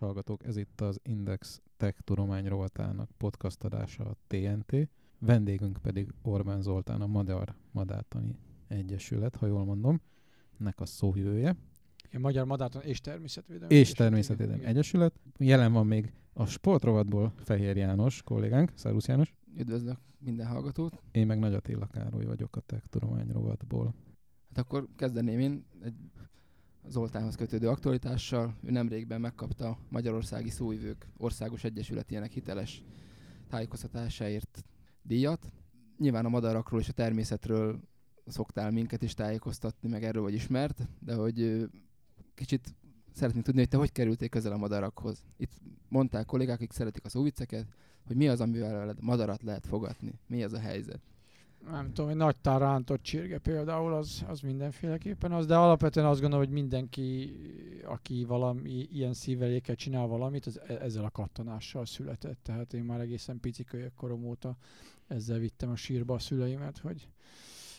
hallgatók! Ez itt az Index Tech Tudomány rovatának podcast adása a TNT. Vendégünk pedig Orbán Zoltán, a Magyar Madártani Egyesület, ha jól mondom, nek a szóvivője. A Magyar Madártan és Természetvédelmi És Természetvédelmi Egyesület. Jelen van még a sportrovatból Fehér János kollégánk. Szervusz János! Üdvözlök minden hallgatót! Én meg Nagy Attila Károly vagyok a Tech Tudomány rovatból. Hát akkor kezdeném én egy Zoltánhoz kötődő aktualitással. Ő nemrégben megkapta Magyarországi Szóvivők Országos Egyesületének hiteles tájékoztatásáért díjat. Nyilván a madarakról és a természetről szoktál minket is tájékoztatni, meg erről vagy ismert, de hogy kicsit szeretném tudni, hogy te hogy kerültél közel a madarakhoz. Itt mondták kollégák, akik szeretik a szóvicceket, hogy mi az, amivel madarat lehet fogatni. Mi ez a helyzet? Nem tudom, egy nagy rántott csirge például, az, az mindenféleképpen az, de alapvetően azt gondolom, hogy mindenki, aki valami ilyen szíveléket csinál valamit, az e- ezzel a kattanással született. Tehát én már egészen pici korom óta ezzel vittem a sírba a szüleimet, hogy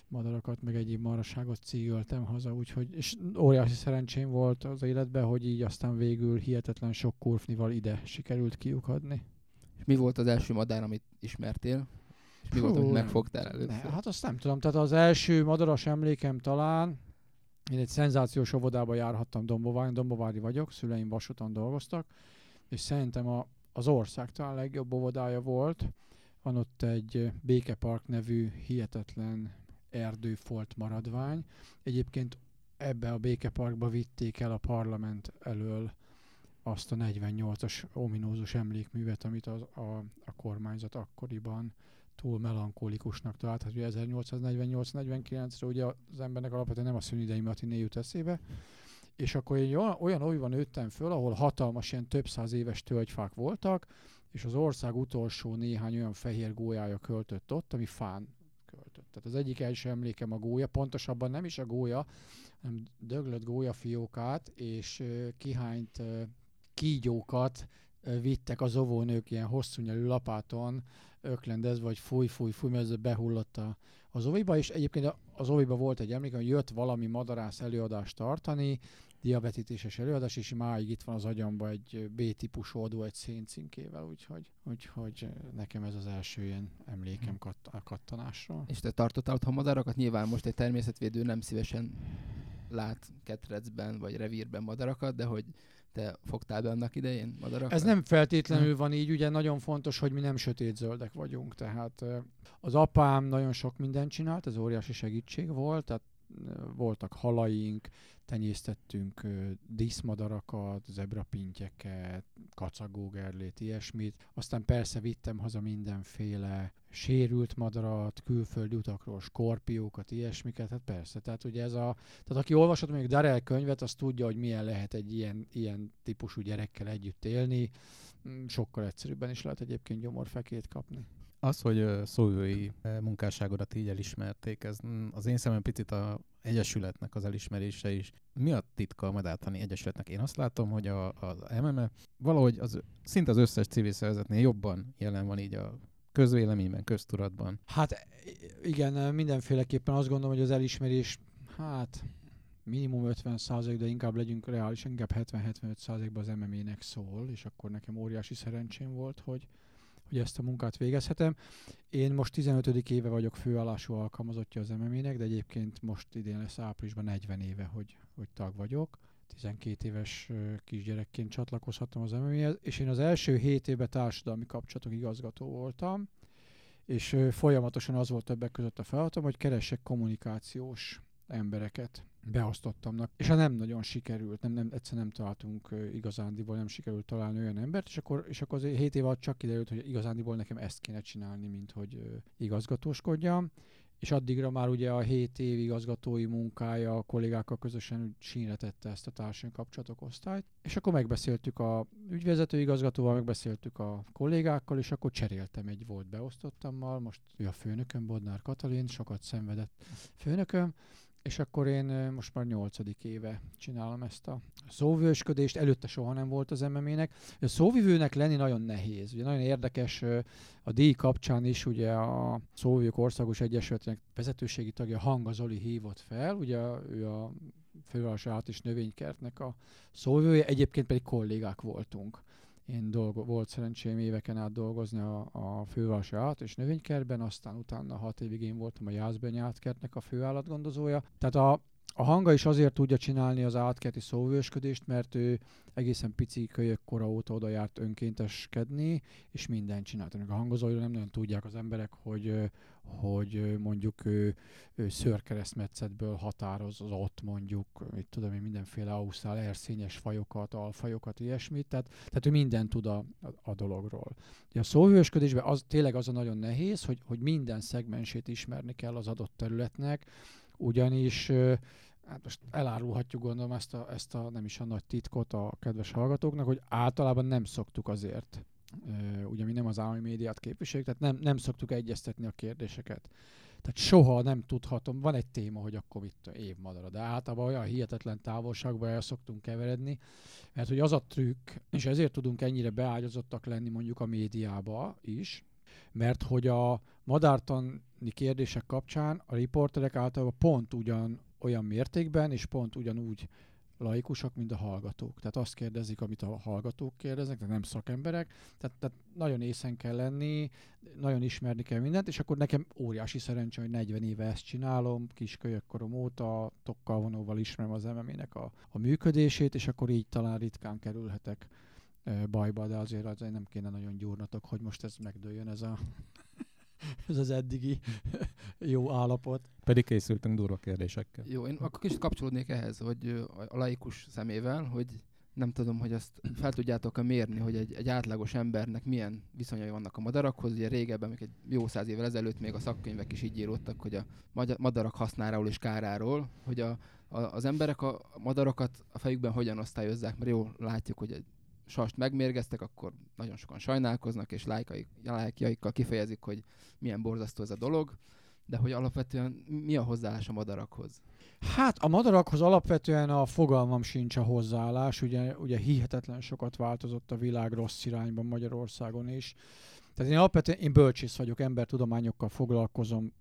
madarakat, meg egyéb maraságot cígöltem haza, úgyhogy, és óriási szerencsém volt az életben, hogy így aztán végül hihetetlen sok kurfnival ide sikerült kiukadni. Mi volt az első madár, amit ismertél? Mi volt, amit megfogtál először? Ne, hát azt nem tudom. Tehát az első madaras emlékem talán, én egy szenzációs óvodába járhattam Dombovári, Dombovári vagyok, szüleim vasúton dolgoztak, és szerintem a, az ország talán legjobb óvodája volt. Van ott egy Békepark nevű hihetetlen erdőfolt maradvány. Egyébként ebbe a Békeparkba vitték el a parlament elől azt a 48-as ominózus emlékművet, amit az, a, a kormányzat akkoriban túl melankolikusnak talált. Hát ugye 1848-49-re ugye az embernek alapvetően nem a szünidei matiné jut eszébe, és akkor én olyan, olyan olyban nőttem föl, ahol hatalmas ilyen több száz éves tölgyfák voltak, és az ország utolsó néhány olyan fehér gólyája költött ott, ami fán költött. Tehát az egyik első emlékem a gólya, pontosabban nem is a gólya, hanem döglött gólyafiókát, és kihányt kígyókat vittek az ovónők ilyen hosszú nyelű lapáton, öklendezve, vagy fúj, fúj, fúj, mert ez behullott a, az oviba, és egyébként az oviba volt egy emlék, hogy jött valami madarász előadást tartani, diabetitéses előadás, és máig itt van az agyamba egy B-típusú oldó egy széncinkével, úgyhogy, úgyhogy nekem ez az első ilyen emlékem kat- a kattanásról. És te tartottál otthon madarakat? Nyilván most egy természetvédő nem szívesen lát ketrecben vagy revírben madarakat, de hogy te fogtál be annak idején madarakat? Ez nem feltétlenül van így, ugye nagyon fontos, hogy mi nem sötétzöldek vagyunk, tehát az apám nagyon sok mindent csinált, ez óriási segítség volt, tehát voltak halaink, tenyésztettünk díszmadarakat, zebrapintyeket, kacagógerlét, ilyesmit. Aztán persze vittem haza mindenféle sérült madarat, külföldi utakról, skorpiókat, ilyesmiket, hát persze. Tehát ugye ez a, tehát aki olvasott mondjuk Darel könyvet, az tudja, hogy milyen lehet egy ilyen, ilyen típusú gyerekkel együtt élni. Mm, sokkal egyszerűbben is lehet egyébként gyomorfekét kapni. Az, hogy szóvői munkásságodat így elismerték, ez mm, az én szemem picit a egyesületnek az elismerése is. Mi a titka a Madártani Egyesületnek? Én azt látom, hogy a, az MME valahogy az, szinte az összes civil szervezetnél jobban jelen van így a közvéleményben, köztudatban. Hát igen, mindenféleképpen azt gondolom, hogy az elismerés, hát minimum 50 százalék, de inkább legyünk reális, inkább 70-75 százalékban az MMA-nek szól, és akkor nekem óriási szerencsém volt, hogy, hogy ezt a munkát végezhetem. Én most 15. éve vagyok főállású alkalmazottja az MMA-nek, de egyébként most idén lesz áprilisban 40 éve, hogy, hogy tag vagyok. 12 éves kisgyerekként csatlakozhattam az MMA-hez, és én az első 7 évben társadalmi kapcsolatok igazgató voltam, és folyamatosan az volt többek között a feladatom, hogy keresek kommunikációs embereket beosztottamnak, és ha nem nagyon sikerült, nem, nem, egyszer nem találtunk igazándiból, nem sikerült találni olyan embert, és akkor, és akkor az 7 év alatt csak kiderült, hogy igazándiból nekem ezt kéne csinálni, mint hogy igazgatóskodjam, és addigra már ugye a 7 év igazgatói munkája a kollégákkal közösen sínre ezt a társadalmi kapcsolatok osztályt, és akkor megbeszéltük a ügyvezető igazgatóval, megbeszéltük a kollégákkal, és akkor cseréltem egy volt beosztottammal, most ő a főnököm, Bodnár Katalin, sokat szenvedett főnököm, és akkor én most már nyolcadik éve csinálom ezt a szóvősködést, előtte soha nem volt az MMA-nek. A szóvivőnek lenni nagyon nehéz, ugye nagyon érdekes a díj kapcsán is, ugye a Szóvivők Országos Egyesületének vezetőségi tagja Hanga Zoli hívott fel, ugye ő a fővárosi át és növénykertnek a szóvője, egyébként pedig kollégák voltunk. Én dolgo, volt szerencsém éveken át dolgozni a, a fővárosi át és növénykertben, aztán utána hat évig én voltam a Jászbeny átkertnek a főállatgondozója. Tehát a, a hanga is azért tudja csinálni az átkerti szóvősködést, mert ő egészen pici kölyök kora óta oda járt önkénteskedni, és mindent csinált. A hangozóira nem nagyon tudják az emberek, hogy, hogy mondjuk ő, ő szőrkeresztmetszetből határozott mondjuk, mit tudom én, mindenféle ausztrál erszényes fajokat, alfajokat, ilyesmit, tehát, tehát ő mindent tud a, a, dologról. A szóhősködésben az, tényleg az a nagyon nehéz, hogy, hogy minden szegmensét ismerni kell az adott területnek, ugyanis hát most elárulhatjuk gondolom ezt a, ezt a nem is a nagy titkot a kedves hallgatóknak, hogy általában nem szoktuk azért, ugye mi nem az állami médiát képviseljük, tehát nem, nem szoktuk egyeztetni a kérdéseket. Tehát soha nem tudhatom, van egy téma, hogy akkor itt évmadara, de általában olyan hihetetlen távolságban el szoktunk keveredni, mert hogy az a trükk, és ezért tudunk ennyire beágyazottak lenni mondjuk a médiába is, mert hogy a madártani kérdések kapcsán a riporterek általában pont ugyan olyan mértékben, és pont ugyanúgy laikusak, mint a hallgatók. Tehát azt kérdezik, amit a hallgatók kérdeznek, tehát nem szakemberek. Tehát, tehát nagyon észen kell lenni, nagyon ismerni kell mindent, és akkor nekem óriási szerencsé, hogy 40 éve ezt csinálom, kis kölyökkorom óta, tokkal vonóval ismerem az MMA-nek a, a működését, és akkor így talán ritkán kerülhetek bajba, de azért, azért nem kéne nagyon gyúrnatok, hogy most ez megdőljön ez a ez az eddigi jó állapot. Pedig készültünk durva kérdésekkel. Jó, én akkor kicsit kapcsolódnék ehhez, hogy a laikus szemével, hogy nem tudom, hogy azt fel tudjátok-e mérni, hogy egy, egy átlagos embernek milyen viszonyai vannak a madarakhoz. Ugye régebben, még egy jó száz évvel ezelőtt még a szakkönyvek is így íródtak, hogy a madarak hasznáráról és káráról, hogy a, a, az emberek a madarakat a fejükben hogyan osztályozzák, mert jól látjuk, hogy egy sast megmérgeztek, akkor nagyon sokan sajnálkoznak, és lájkjaikkal kifejezik, hogy milyen borzasztó ez a dolog, de hogy alapvetően mi a hozzáállás a madarakhoz? Hát a madarakhoz alapvetően a fogalmam sincs a hozzáállás, ugye, ugye hihetetlen sokat változott a világ rossz irányban Magyarországon is. Tehát én alapvetően én bölcsész vagyok, embertudományokkal foglalkozom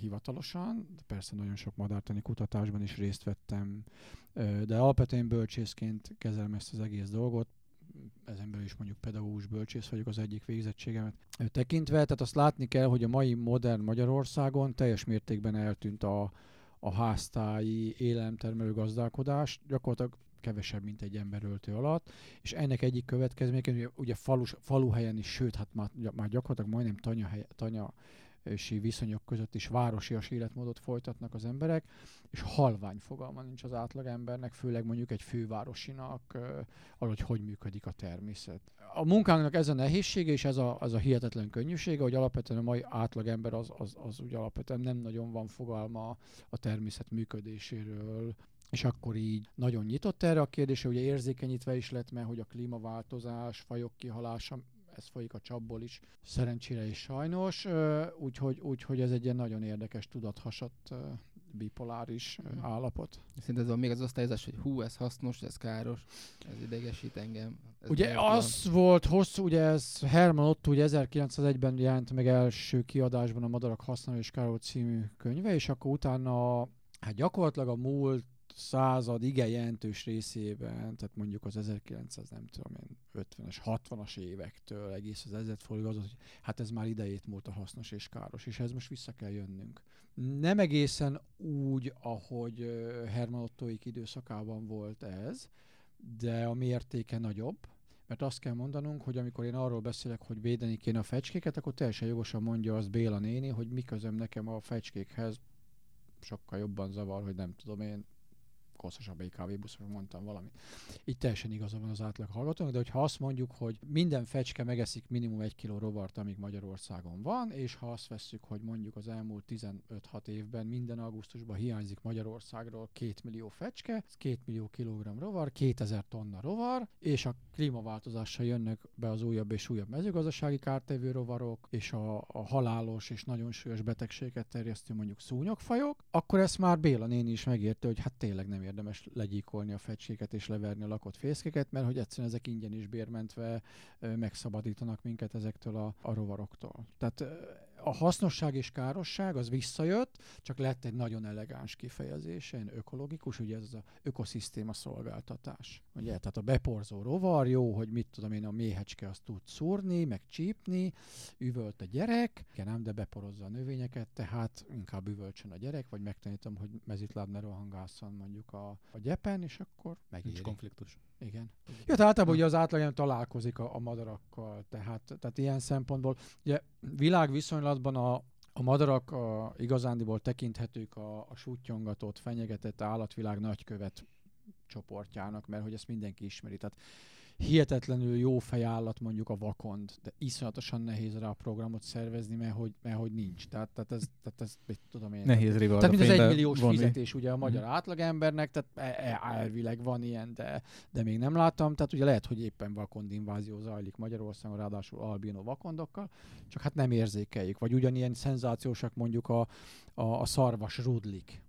hivatalosan, persze nagyon sok madártani kutatásban is részt vettem, de alapvetően bölcsészként kezelem ezt az egész dolgot, ezen belül is mondjuk pedagógus bölcsész vagyok az egyik végzettségemet tekintve, tehát azt látni kell, hogy a mai modern Magyarországon teljes mértékben eltűnt a, a háztáji élelemtermelő gazdálkodás, gyakorlatilag kevesebb, mint egy emberöltő alatt, és ennek egyik következményeként, ugye falus, faluhelyen is, sőt, hát már, már gyakorlatilag majdnem tanya, tanya si viszonyok között is városias életmódot folytatnak az emberek, és halvány fogalma nincs az átlagembernek, főleg mondjuk egy fővárosinak, arra, hogy hogy működik a természet. A munkánknak ez a nehézsége, és ez a, az a hihetetlen könnyűsége, hogy alapvetően a mai átlagember az, az, az úgy alapvetően nem nagyon van fogalma a természet működéséről, és akkor így nagyon nyitott erre a kérdésre, ugye érzékenyítve is lett, mert hogy a klímaváltozás, fajok kihalása ez folyik a csapból is, szerencsére is sajnos, úgyhogy, úgyhogy ez egy ilyen nagyon érdekes, tudathasadt bipoláris mm. állapot. Szinte ez még az osztályozás, hogy hú, ez hasznos, ez káros, ez idegesít engem. Ez ugye az van. volt hosszú, ugye ez Herman Otto ugye 1901-ben jelent meg első kiadásban a Madarak használó és káró című könyve, és akkor utána hát gyakorlatilag a múlt század igen jelentős részében, tehát mondjuk az 1900, nem tudom én, 50-es, 60-as évektől egész az ezredfordulóig az, hogy hát ez már idejét múlt a hasznos és káros, és ez most vissza kell jönnünk. Nem egészen úgy, ahogy Herman Ottoik időszakában volt ez, de a mértéke nagyobb, mert azt kell mondanunk, hogy amikor én arról beszélek, hogy védeni kéne a fecskéket, akkor teljesen jogosan mondja az Béla néni, hogy mi közöm nekem a fecskékhez sokkal jobban zavar, hogy nem tudom én, kosszasabb egy kávébuszról mondtam valamit. Itt teljesen igaza van az átlag hallgatónak, de hogyha azt mondjuk, hogy minden fecske megeszik minimum egy kiló rovart, amíg Magyarországon van, és ha azt vesszük, hogy mondjuk az elmúlt 15-6 évben minden augusztusban hiányzik Magyarországról 2 millió fecske, 2 millió kilogramm rovar, 2000 tonna rovar, és a klímaváltozással jönnek be az újabb és újabb mezőgazdasági kártevő rovarok, és a, a halálos és nagyon súlyos betegséget terjesztő mondjuk szúnyogfajok, akkor ezt már Béla néni is megérte, hogy hát tényleg nem érdemes legyíkolni a fecskéket és leverni a lakott fészkeket, mert hogy egyszerűen ezek ingyen is bérmentve megszabadítanak minket ezektől a, a rovaroktól. Tehát a hasznosság és károsság az visszajött, csak lett egy nagyon elegáns kifejezése, ökológikus, ugye ez az ökoszisztéma szolgáltatás. Ugye, tehát a beporzó rovar, jó, hogy mit tudom én, a méhecske azt tud szúrni, meg csípni, üvölt a gyerek, nem, de beporozza a növényeket, tehát inkább üvölcsön a gyerek, vagy megtanítom, hogy mezitláb ne rohangásszon mondjuk a, a gyepen, és akkor megéri. Nincs konfliktus. Igen. Ja, tehát általában ugye az átlag találkozik a, a madarakkal, tehát, tehát ilyen szempontból, ugye világviszonylatban a, a madarak a, igazándiból tekinthetők a, a sútyongatott, fenyegetett állatvilág nagykövet csoportjának, mert hogy ezt mindenki ismeri. Tehát hihetetlenül jó fejállat mondjuk a vakond, de iszonyatosan nehéz rá a programot szervezni, mert hogy, mert hogy nincs. Tehát, tehát ez, tehát ez mit tudom én. Nehéz rival. Tehát mint az egymilliós fizetés ugye a magyar mm. átlagembernek, tehát e, e, elvileg van ilyen, de, de még nem láttam. Tehát ugye lehet, hogy éppen vakond invázió zajlik Magyarországon, ráadásul albino vakondokkal, csak hát nem érzékeljük. Vagy ugyanilyen szenzációsak mondjuk a, a, a szarvas rudlik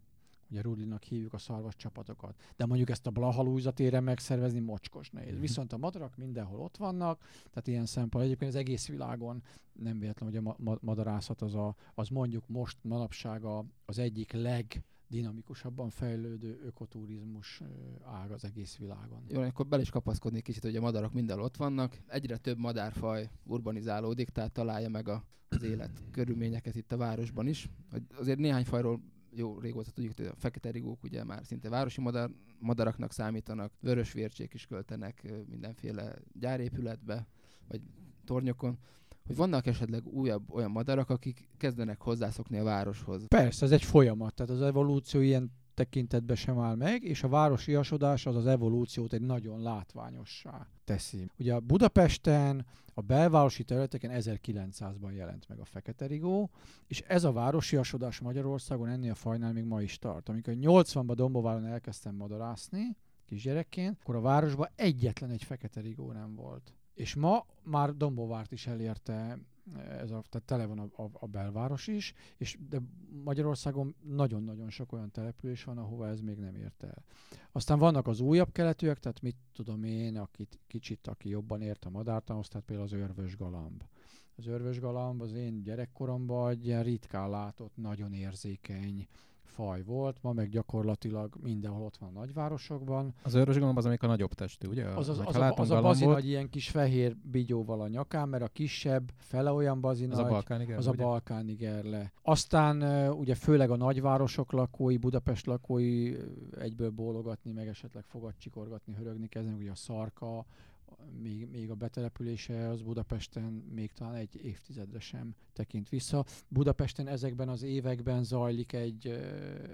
ugye Rudlinak hívjuk a szarvas csapatokat. De mondjuk ezt a Blahalújza téren megszervezni mocskos nehéz. Mm-hmm. Viszont a madarak mindenhol ott vannak, tehát ilyen szempont egyébként az egész világon nem véletlen, hogy a ma- madarászat az, a, az mondjuk most manapság a, az egyik leg dinamikusabban fejlődő ökoturizmus ág az egész világon. Jó, akkor bel is kapaszkodni kicsit, hogy a madarak mindenhol ott vannak. Egyre több madárfaj urbanizálódik, tehát találja meg a, az élet körülményeket itt a városban is. Azért néhány fajról jó régóta tudjuk, hogy a fekete rigók ugye már szinte városi madar, madaraknak számítanak, vörös vércsék is költenek mindenféle gyárépületbe, vagy tornyokon, hogy vannak esetleg újabb olyan madarak, akik kezdenek hozzászokni a városhoz. Persze, ez egy folyamat, tehát az evolúció ilyen tekintetben sem áll meg, és a városi asodás az az evolúciót egy nagyon látványossá teszi. Ugye Budapesten, a belvárosi területeken 1900-ban jelent meg a fekete rigó, és ez a városi asodás Magyarországon ennél a fajnál még ma is tart. Amikor 80-ban Dombováron elkezdtem madarászni, kisgyerekként, akkor a városban egyetlen egy fekete rigó nem volt. És ma már Dombovárt is elérte ez a, tehát tele van a, a, a belváros is, és de Magyarországon nagyon-nagyon sok olyan település van, ahova ez még nem ért el. Aztán vannak az újabb keletűek, tehát mit tudom én, akit kicsit, aki jobban ért a madártanhoz, tehát például az örvös galamb. Az örvös galamb az én gyerekkoromban egy ilyen ritkán látott, nagyon érzékeny, faj volt, ma meg gyakorlatilag mindenhol ott van a nagyvárosokban. Az őrös galamb az, amikor nagyobb testű, ugye? Az, az, az, a, az a bazi nagy ilyen kis fehér bigyóval a nyakán, mert a kisebb, fele olyan bazi az a balkánigerle, az ugye? a balkánigerle. Aztán ugye főleg a nagyvárosok lakói, Budapest lakói egyből bólogatni, meg esetleg fogat csikorgatni, hörögni kezdenek, ugye a szarka, még, még a betelepülése az Budapesten még talán egy évtizedre sem tekint vissza. Budapesten ezekben az években zajlik egy,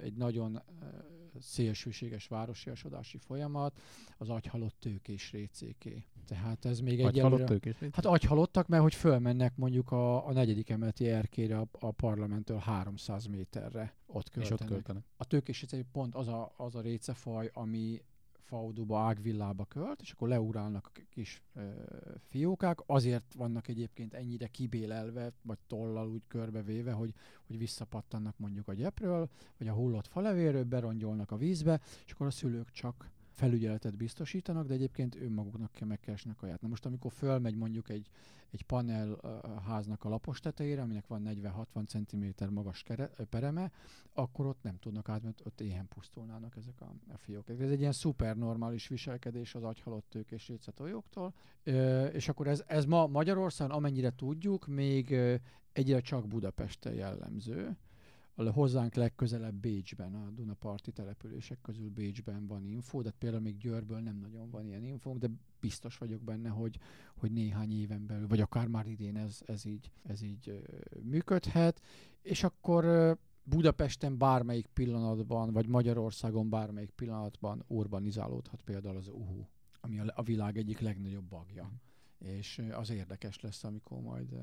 egy nagyon szélsőséges asodási folyamat, az agyhalott tőkés récéké. Tehát ez még egy tőkés Hát agyhalottak, mert hogy fölmennek mondjuk a, a negyedik emeleti erkére a, a parlamenttől 300 méterre. Ott költenek. És ott költenek. A tőkés pont az a, az a récefaj, ami Fauduba, Ágvillába költ, és akkor leurálnak a kis ö, fiókák. Azért vannak egyébként ennyire kibélelve, vagy tollal úgy körbevéve, hogy, hogy visszapattannak mondjuk a gyepről, vagy a hullott falevéről, berongyolnak a vízbe, és akkor a szülők csak felügyeletet biztosítanak, de egyébként önmaguknak kell megkeresnek aját. Na most, amikor fölmegy mondjuk egy, egy panel a háznak a lapos tetejére, aminek van 40-60 cm magas kere, pereme, akkor ott nem tudnak át, mert ott éhen pusztulnának ezek a, a fiók. Ez egy ilyen szuper normális viselkedés az agyhalott tők és récetojóktól. És akkor ez, ez ma Magyarországon, amennyire tudjuk, még egyre csak Budapesten jellemző a hozzánk legközelebb Bécsben, a Dunaparti települések közül Bécsben van info, de például még Győrből nem nagyon van ilyen info, de biztos vagyok benne, hogy, hogy néhány éven belül, vagy akár már idén ez, ez így, ez így működhet, és akkor Budapesten bármelyik pillanatban, vagy Magyarországon bármelyik pillanatban urbanizálódhat például az UHU, ami a, a világ egyik legnagyobb bagja. És az érdekes lesz, amikor majd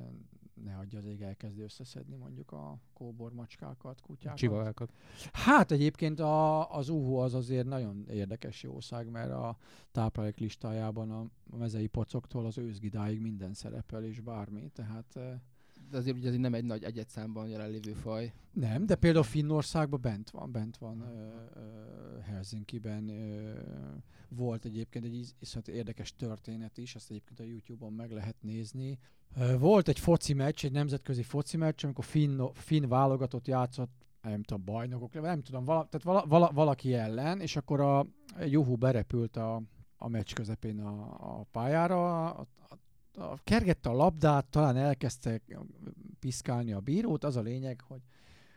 ne adja az ég elkezdi összeszedni mondjuk a kóbor macskákat, kutyákat. Csivagákat. Hát egyébként a, az uhu az azért nagyon érdekes jószág, mert a táplálék listájában a mezei pocoktól az őzgidáig minden szerepel, és bármi, tehát De azért ugye ez nem egy nagy egyet számban jelenlévő faj. Nem, de például Finnországban bent van, bent van ö, ö, Helsinki-ben. Ö, volt egyébként egy is- iszonyat érdekes történet is, azt egyébként a YouTube-on meg lehet nézni. Volt egy foci meccs, egy nemzetközi foci meccs, amikor finn, finn válogatott játszott nem tudom, bajnokok, nem tudom, vala, tehát vala, vala, valaki ellen, és akkor a Juhu berepült a, a meccs közepén a, a pályára, a, a, a, kergette a labdát, talán elkezdte piszkálni a bírót, az a lényeg, hogy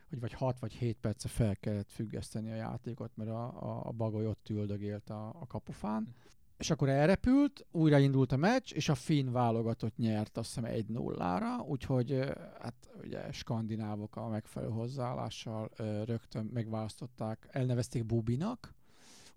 hogy vagy 6 vagy 7 perce fel kellett függeszteni a játékot, mert a, a, a bagoly ott üldögélt a, a kapufán. És akkor elrepült, újraindult a meccs, és a finn válogatott nyert azt hiszem 1-0-ra, úgyhogy ö, hát ugye skandinávok a megfelelő hozzáállással rögtön megválasztották, elnevezték Bubinak,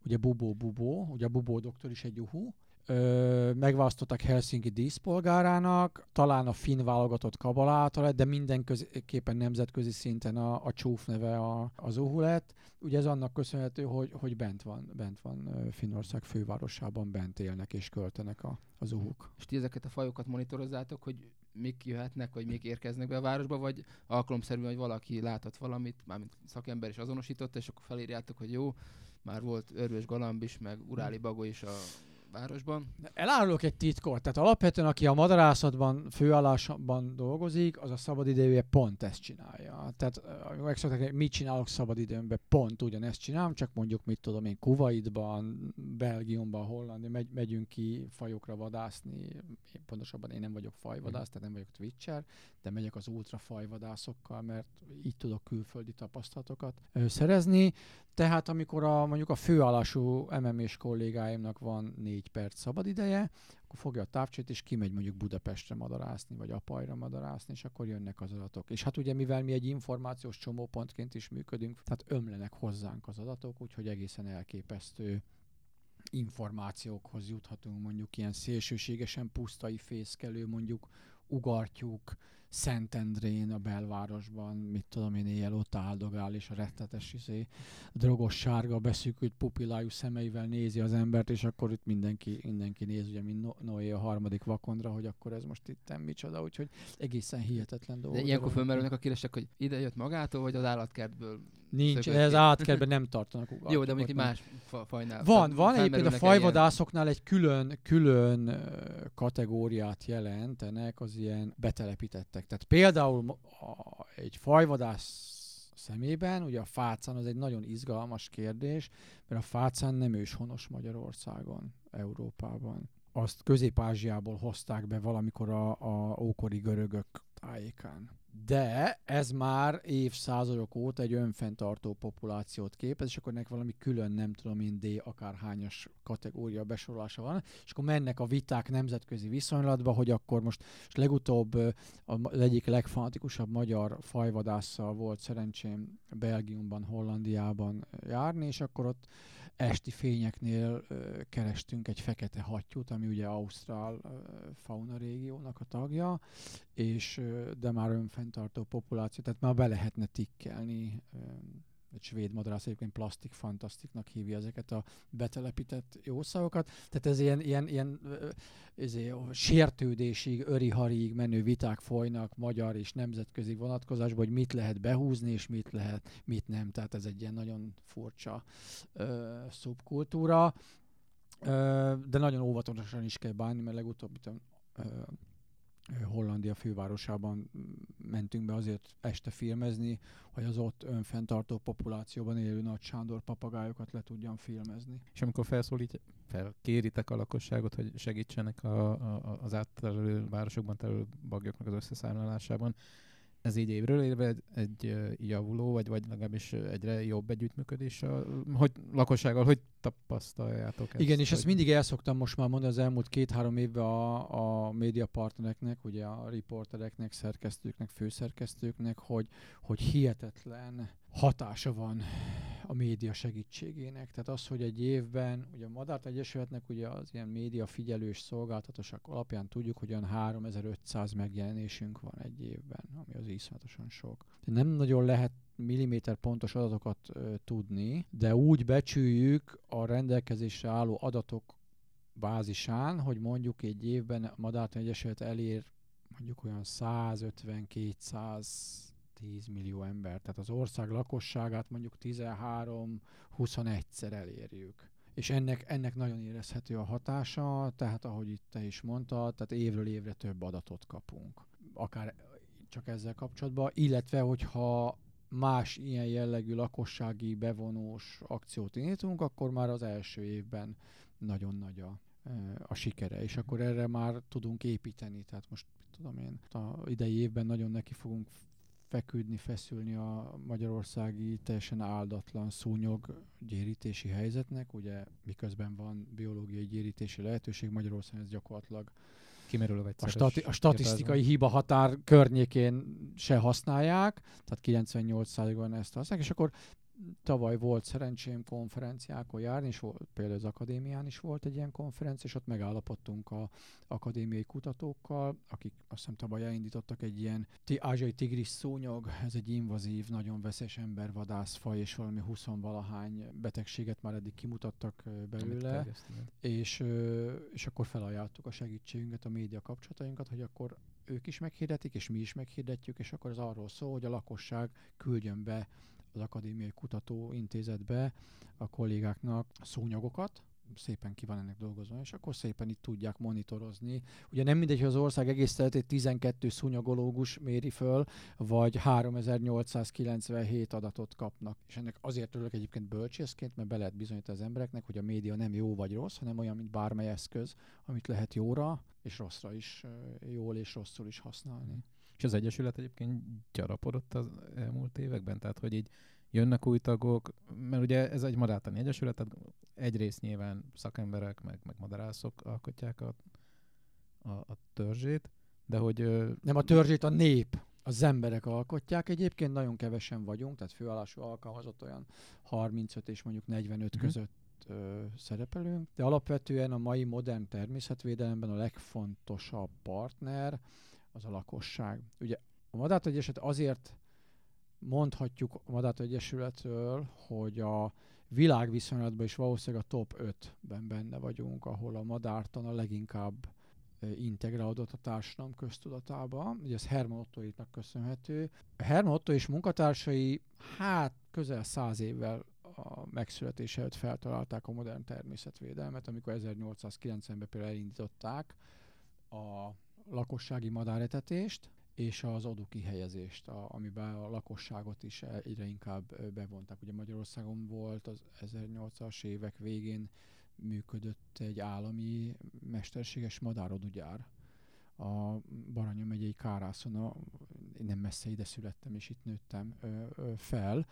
ugye Bubó Bubó, ugye a Bubó doktor is egy juhú, Ö, megválasztották Helsinki díszpolgárának, talán a finn válogatott kabaláta lett, de mindenképpen nemzetközi szinten a, a csúf neve a, az Uhu lett. Ugye ez annak köszönhető, hogy, hogy bent van, bent van Finnország fővárosában, bent élnek és költenek a, az Uhuk. És ti ezeket a fajokat monitorozzátok, hogy mik jöhetnek, vagy mik érkeznek be a városba, vagy alkalomszerűen, hogy valaki látott valamit, mármint szakember is azonosította, és akkor felírjátok, hogy jó, már volt örvös galamb is, meg uráli bagó is a városban. Elárulok egy titkot, tehát alapvetően aki a madarászatban, főállásban dolgozik, az a szabadidejűje pont ezt csinálja. Tehát ö, megszokták, hogy mit csinálok szabadidőmben, pont ugyanezt csinálom, csak mondjuk mit tudom én, Kuwaitban, Belgiumban, Hollandia, megy, megyünk ki fajokra vadászni, én, pontosabban én nem vagyok fajvadász, tehát nem vagyok Twitcher, de megyek az ultra fajvadászokkal, mert így tudok külföldi tapasztalatokat szerezni. Tehát amikor a, mondjuk a főállású MMA-s kollégáimnak van négy perc szabadideje, akkor fogja a távcsét, és kimegy mondjuk Budapestre madarászni, vagy Apajra madarászni, és akkor jönnek az adatok. És hát ugye mivel mi egy információs csomópontként is működünk, tehát ömlenek hozzánk az adatok, úgyhogy egészen elképesztő információkhoz juthatunk, mondjuk ilyen szélsőségesen pusztai fészkelő, mondjuk ugartyúk, Szentendrén a belvárosban, mit tudom én, éjjel ott áldogál, és a rettetes izé, drogos sárga beszűkült pupillájú szemeivel nézi az embert, és akkor itt mindenki, mindenki néz, ugye, mint No- Noé a harmadik vakondra, hogy akkor ez most itt micsoda, úgyhogy egészen hihetetlen De dolgok. ilyenkor fölmerülnek a kérdések, hogy ide jött magától, vagy az állatkertből. Nincs, ez ki. átkertben nem tartanak ugartyúkat. Jó, de mondjuk egy más fa- fajnál. Van, van egyébként a fajvadászoknál egy külön, külön kategóriát jelentenek az ilyen betelepítettek. Tehát például a, egy fajvadász szemében, ugye a fácán az egy nagyon izgalmas kérdés, mert a fácán nem őshonos Magyarországon, Európában. Azt Közép-Ázsiából hozták be valamikor a, a ókori görögök tájékán. De ez már évszázadok óta egy önfenntartó populációt képez, és akkor ennek valami külön, nem tudom én, D akárhányas kategória besorolása van, és akkor mennek a viták nemzetközi viszonylatba, hogy akkor most, most legutóbb az egyik legfanatikusabb magyar fajvadásszal volt szerencsém Belgiumban, Hollandiában járni, és akkor ott esti fényeknél kerestünk egy fekete hattyút, ami ugye Ausztrál fauna régiónak a tagja, és de már önfenntartó populáció, tehát már be lehetne tikkelni. Egy svéd madarász egyébként plastik fantasztiknak hívja ezeket a betelepített jószágokat. Tehát ez ilyen, ilyen, ilyen ö, ezé, sértődésig, öriharig menő viták folynak magyar és nemzetközi vonatkozásban, hogy mit lehet behúzni, és mit lehet, mit nem. Tehát ez egy ilyen nagyon furcsa ö, szubkultúra. Ö, de nagyon óvatosan is kell bánni, mert legutóbb ö, Hollandia fővárosában mentünk be azért este filmezni, hogy az ott önfenntartó populációban élő nagy Sándor papagájokat le tudjam filmezni. És amikor felszólít, felkéritek a lakosságot, hogy segítsenek a, a, az átterelő városokban terülő bagyoknak az összeszámlálásában, ez így évről évre egy, javuló, vagy, vagy legalábbis egyre jobb együttműködés a hogy lakossággal, hogy tapasztaljátok ezt? Igen, és ezt mindig el szoktam most már mondani az elmúlt két-három évben a, a médiapartnereknek, ugye a riportereknek, szerkesztőknek, főszerkesztőknek, hogy, hogy hihetetlen hatása van a média segítségének. Tehát az, hogy egy évben, ugye a Madárt Egyesületnek ugye az ilyen média figyelős szolgáltatósak alapján tudjuk, hogy olyan 3500 megjelenésünk van egy évben, ami az iszonyatosan sok. Nem nagyon lehet milliméter pontos adatokat ö, tudni, de úgy becsüljük a rendelkezésre álló adatok bázisán, hogy mondjuk egy évben a Madártani Egyesület elér mondjuk olyan 150-210 millió ember, tehát az ország lakosságát mondjuk 13-21-szer elérjük. És ennek, ennek nagyon érezhető a hatása, tehát ahogy itt te is mondtad, tehát évről évre több adatot kapunk. Akár csak ezzel kapcsolatban, illetve hogyha más ilyen jellegű lakossági bevonós akciót indítunk, akkor már az első évben nagyon nagy a, a sikere, és akkor erre már tudunk építeni. Tehát most tudom én, a idei évben nagyon neki fogunk feküdni, feszülni a magyarországi teljesen áldatlan szúnyog gyérítési helyzetnek. Ugye miközben van biológiai gyérítési lehetőség, Magyarországon ez gyakorlatilag kimerül a, stati- a statisztikai hiba határ környékén se használják, tehát 98%-ban ezt használják, és akkor tavaly volt szerencsém konferenciákon járni, és volt, például az akadémián is volt egy ilyen konferencia, és ott megállapodtunk a akadémiai kutatókkal, akik azt hiszem tavaly elindítottak egy ilyen ázsiai tigris szúnyog, ez egy invazív, nagyon veszélyes embervadászfaj, és valami 20 valahány betegséget már eddig kimutattak belőle, és, és akkor felajánlottuk a segítségünket, a média kapcsolatainkat, hogy akkor ők is meghirdetik, és mi is meghirdetjük, és akkor az arról szól, hogy a lakosság küldjön be az Akadémiai Kutatóintézetbe a kollégáknak szúnyogokat, szépen ki van ennek dolgozva, és akkor szépen itt tudják monitorozni. Ugye nem mindegy, hogy az ország egész területét 12 szúnyogológus méri föl, vagy 3897 adatot kapnak. És ennek azért örülök egyébként bölcsészként, mert be lehet bizonyítani az embereknek, hogy a média nem jó vagy rossz, hanem olyan, mint bármely eszköz, amit lehet jóra és rosszra is jól és rosszul is használni. És az Egyesület egyébként gyarapodott az elmúlt években? Tehát, hogy így jönnek új tagok, mert ugye ez egy madártani egyesület, tehát egyrészt nyilván szakemberek, meg, meg madarászok alkotják a, a, a törzsét, de hogy... Nem a törzsét, a nép, az emberek alkotják. Egyébként nagyon kevesen vagyunk, tehát főállású alkalmazott olyan 35 és mondjuk 45 uh-huh. között ö, szerepelünk, de alapvetően a mai modern természetvédelemben a legfontosabb partner az a lakosság. Ugye a Madárta Egyesület azért mondhatjuk a Madárta Egyesületről, hogy a világviszonylatban is valószínűleg a top 5-ben benne vagyunk, ahol a madártan a leginkább integrálódott a társadalom köztudatába. Ugye ez Herman Ottoitnak köszönhető. Herman Otto és munkatársai hát közel száz évvel a megszületése előtt feltalálták a modern természetvédelmet, amikor 1890-ben például elindították a lakossági madáretetést, és az adó kihelyezést, a, amiben a lakosságot is egyre inkább bevonták. Ugye Magyarországon volt az 1800-as évek végén működött egy állami mesterséges madárodugyár. A Baranya megyei Kárászon, a, én nem messze ide születtem, és itt nőttem ö, ö, fel.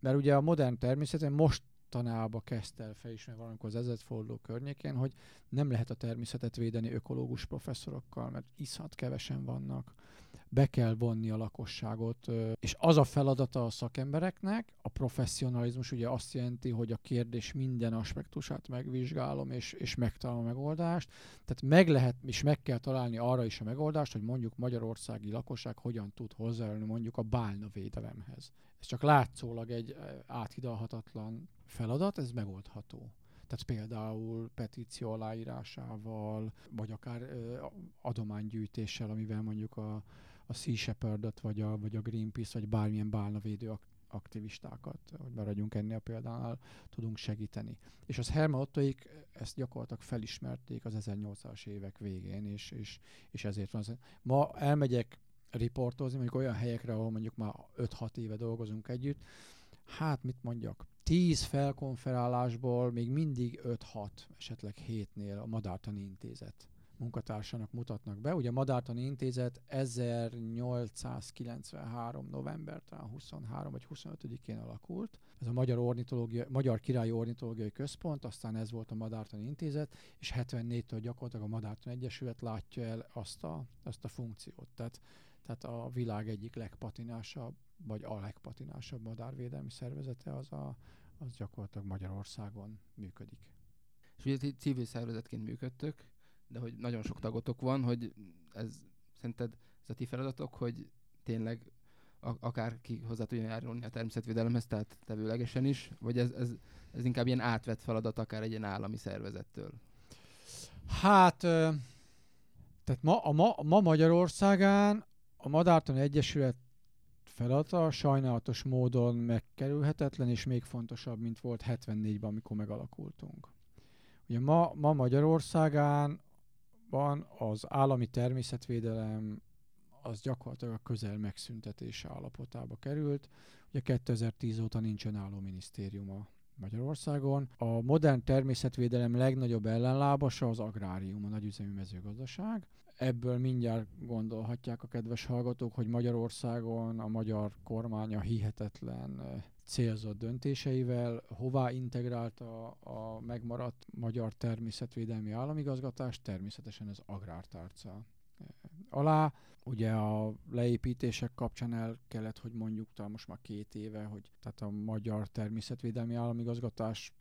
Mert ugye a modern természeten most tanába kezdte el felismerni valamikor az ezredforduló környékén, hogy nem lehet a természetet védeni ökológus professzorokkal, mert iszhat kevesen vannak. Be kell vonni a lakosságot, és az a feladata a szakembereknek, a professzionalizmus ugye azt jelenti, hogy a kérdés minden aspektusát megvizsgálom, és, és megtalálom a megoldást. Tehát meg lehet, és meg kell találni arra is a megoldást, hogy mondjuk magyarországi lakosság hogyan tud hozzájönni mondjuk a bálna védelemhez. Ez csak látszólag egy áthidalhatatlan feladat, ez megoldható. Tehát például petíció aláírásával, vagy akár ö, adománygyűjtéssel, amivel mondjuk a, a Sea shepherd vagy a, vagy a Greenpeace, vagy bármilyen bálnavédő aktivistákat, hogy maradjunk ennél a példánál, tudunk segíteni. És az Herma Ottoik ezt gyakorlatilag felismerték az 1800-as évek végén, és, és, és ezért van. Ma elmegyek riportozni, mondjuk olyan helyekre, ahol mondjuk már 5-6 éve dolgozunk együtt, hát mit mondjak, 10 felkonferálásból még mindig 5-6, esetleg 7-nél a Madártani Intézet munkatársának mutatnak be. Ugye a Madártani Intézet 1893. november talán 23 vagy 25-én alakult. Ez a Magyar, Ornitológia, Magyar Királyi Ornitológiai Központ, aztán ez volt a Madártani Intézet, és 74-től gyakorlatilag a Madártani Egyesület látja el azt a, azt a funkciót. Tehát, tehát a világ egyik legpatinásabb vagy a legpatinásabb madárvédelmi szervezete az, a, az gyakorlatilag Magyarországon működik. És ugye civil szervezetként működtök, de hogy nagyon sok tagotok van, hogy ez szerinted ez a ti feladatok, hogy tényleg akár ki hozzá tudjon járulni a természetvédelemhez, tehát tevőlegesen is, vagy ez, ez, ez inkább ilyen átvett feladat akár egy ilyen állami szervezettől? Hát, tehát Tehát ma, a ma, ma Magyarországán a Madártani Egyesület feladata sajnálatos módon megkerülhetetlen, és még fontosabb, mint volt 74-ben, amikor megalakultunk. Ugye ma, ma Magyarországán van az állami természetvédelem az gyakorlatilag a közel megszüntetése állapotába került. Ugye 2010 óta nincs önálló minisztérium a Magyarországon. A modern természetvédelem legnagyobb ellenlábasa az agrárium, a nagyüzemű mezőgazdaság. Ebből mindjárt gondolhatják a kedves hallgatók, hogy Magyarországon a magyar kormánya hihetetlen célzott döntéseivel hová integrálta a megmaradt magyar természetvédelmi államigazgatást, természetesen az agrártárca alá. Ugye a leépítések kapcsán el kellett, hogy mondjuk talán most már két éve, hogy tehát a magyar természetvédelmi államigazgatás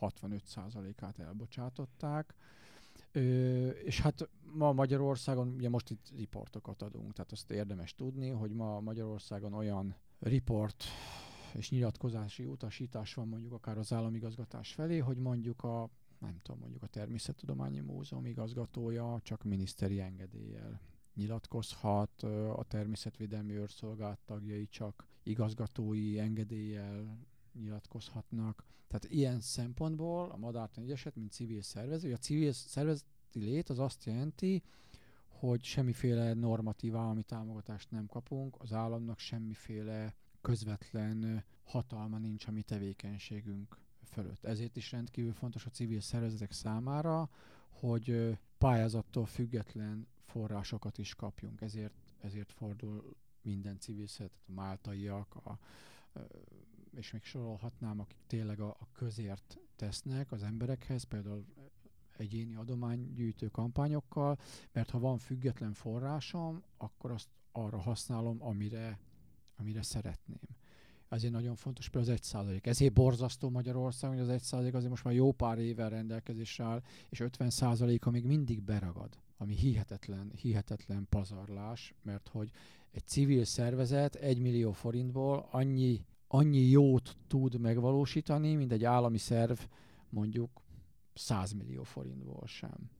65%-át elbocsátották. Ö, és hát ma Magyarországon, ugye most itt riportokat adunk, tehát azt érdemes tudni, hogy ma Magyarországon olyan riport és nyilatkozási utasítás van mondjuk akár az államigazgatás felé, hogy mondjuk a nem tudom, mondjuk a Természettudományi Múzeum igazgatója csak miniszteri engedéllyel nyilatkozhat, a természetvédelmi őrszolgált tagjai csak igazgatói engedéllyel nyilatkozhatnak. Tehát ilyen szempontból a Madártani Egyeset, mint civil szervezet, a civil szervezeti lét az azt jelenti, hogy semmiféle normatív állami támogatást nem kapunk, az államnak semmiféle közvetlen hatalma nincs a mi tevékenységünk fölött. Ezért is rendkívül fontos a civil szervezetek számára, hogy pályázattól független forrásokat is kapjunk. Ezért, ezért fordul minden civil szervezet, a máltaiak, a, és még sorolhatnám, akik tényleg a, a közért tesznek az emberekhez, például egyéni adománygyűjtő kampányokkal, mert ha van független forrásom, akkor azt arra használom, amire, amire szeretném. Ezért nagyon fontos például az egy százalék. Ezért borzasztó Magyarország, hogy az egy százalék azért most már jó pár évvel rendelkezésre áll, és 50 százaléka még mindig beragad ami hihetetlen, hihetetlen pazarlás, mert hogy egy civil szervezet egy millió forintból annyi, annyi jót tud megvalósítani, mint egy állami szerv mondjuk 100 millió forintból sem.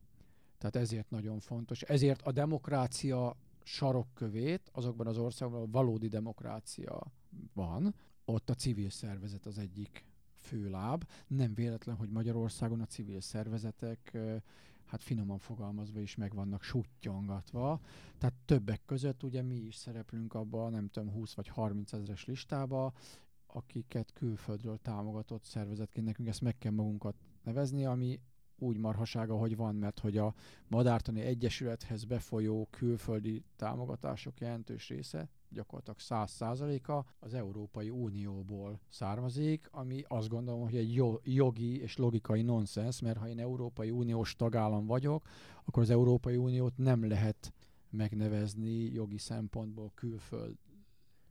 Tehát ezért nagyon fontos. Ezért a demokrácia sarokkövét azokban az országokban a valódi demokrácia van, ott a civil szervezet az egyik főláb. Nem véletlen, hogy Magyarországon a civil szervezetek hát finoman fogalmazva is meg vannak suttyongatva. Tehát többek között ugye mi is szereplünk abba, nem tudom, 20 vagy 30 ezeres listába, akiket külföldről támogatott szervezetként nekünk ezt meg kell magunkat nevezni, ami úgy marhasága, hogy van, mert hogy a Madártani Egyesülethez befolyó külföldi támogatások jelentős része, gyakorlatilag 100%-a az Európai Unióból származik, ami azt gondolom, hogy egy jogi és logikai nonsens, mert ha én Európai Uniós tagállam vagyok, akkor az Európai Uniót nem lehet megnevezni jogi szempontból külföld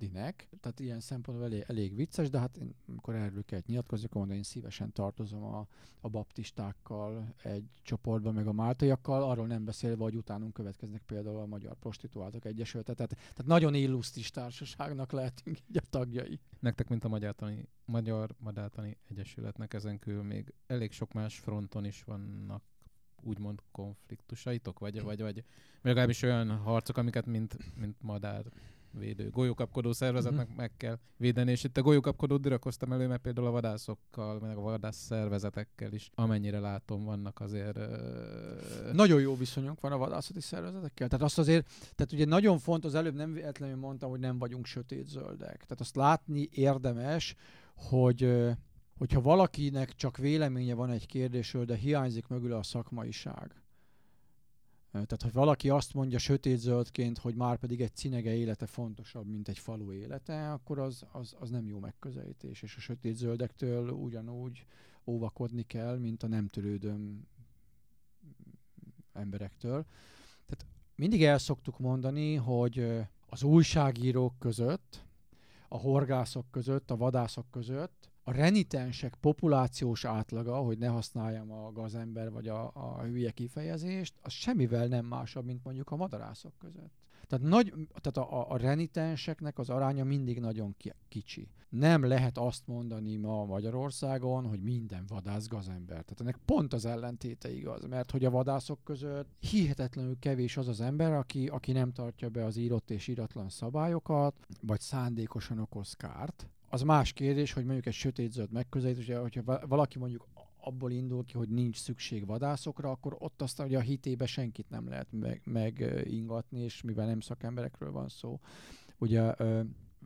dinek. Tehát ilyen szempontból elég, elég vicces, de hát én, amikor erről kellett nyilatkozni, akkor mondom, én szívesen tartozom a, a baptistákkal egy csoportban, meg a máltaiakkal, arról nem beszélve, hogy utánunk következnek például a Magyar Prostituáltak Egyesülete. Tehát, tehát nagyon illusztris társaságnak lehetünk így a tagjai. Nektek, mint a Magyar, Tani, Magyar Madártani Egyesületnek ezen kívül még elég sok más fronton is vannak úgymond konfliktusaitok, vagy, vagy, vagy legalábbis olyan harcok, amiket mint, mint madár védő golyókapkodó szervezetnek mm-hmm. meg kell védeni, és itt a golyókapkodót direkt hoztam elő, mert például a vadászokkal, meg a vadász szervezetekkel is, amennyire látom, vannak azért... Uh... Nagyon jó viszonyunk van a vadászati szervezetekkel. Tehát azt azért, tehát ugye nagyon fontos, az előbb nem véletlenül mondtam, hogy nem vagyunk sötét-zöldek. Tehát azt látni érdemes, hogy hogyha valakinek csak véleménye van egy kérdésről, de hiányzik mögül a szakmaiság, tehát, ha valaki azt mondja sötétzöldként, hogy már pedig egy cinege élete fontosabb, mint egy falu élete, akkor az, az, az nem jó megközelítés. És a sötétzöldektől ugyanúgy óvakodni kell, mint a nem törődöm emberektől. Tehát mindig el szoktuk mondani, hogy az újságírók között, a horgászok között, a vadászok között a renitensek populációs átlaga, hogy ne használjam a gazember vagy a, a hülye kifejezést, az semmivel nem másabb, mint mondjuk a madarászok között. Tehát, nagy, tehát a, a renitenseknek az aránya mindig nagyon kicsi. Nem lehet azt mondani ma Magyarországon, hogy minden vadász gazember. Tehát ennek pont az ellentéte igaz, mert hogy a vadászok között hihetetlenül kevés az az ember, aki, aki nem tartja be az írott és íratlan szabályokat, vagy szándékosan okoz kárt. Az más kérdés, hogy mondjuk egy sötétzöld megközelítés, hogyha valaki mondjuk abból indul ki, hogy nincs szükség vadászokra, akkor ott aztán ugye a hitébe senkit nem lehet megingatni, meg és mivel nem szakemberekről van szó, ugye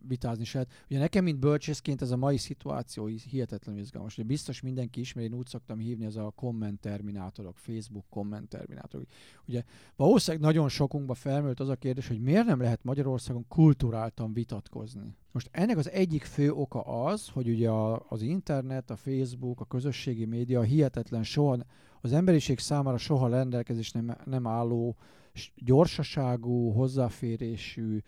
vitázni se lehet. Ugye nekem, mint bölcsészként ez a mai szituáció hihetetlenül izgalmas. Ugye biztos mindenki ismeri, én úgy szoktam hívni, ez a kommentterminátorok, Facebook kommentterminátorok. Ugye valószínűleg nagyon sokunkba felmerült az a kérdés, hogy miért nem lehet Magyarországon kulturáltan vitatkozni. Most ennek az egyik fő oka az, hogy ugye a, az internet, a Facebook, a közösségi média hihetetlen soha, az emberiség számára soha rendelkezés nem, nem álló gyorsaságú, hozzáférésű,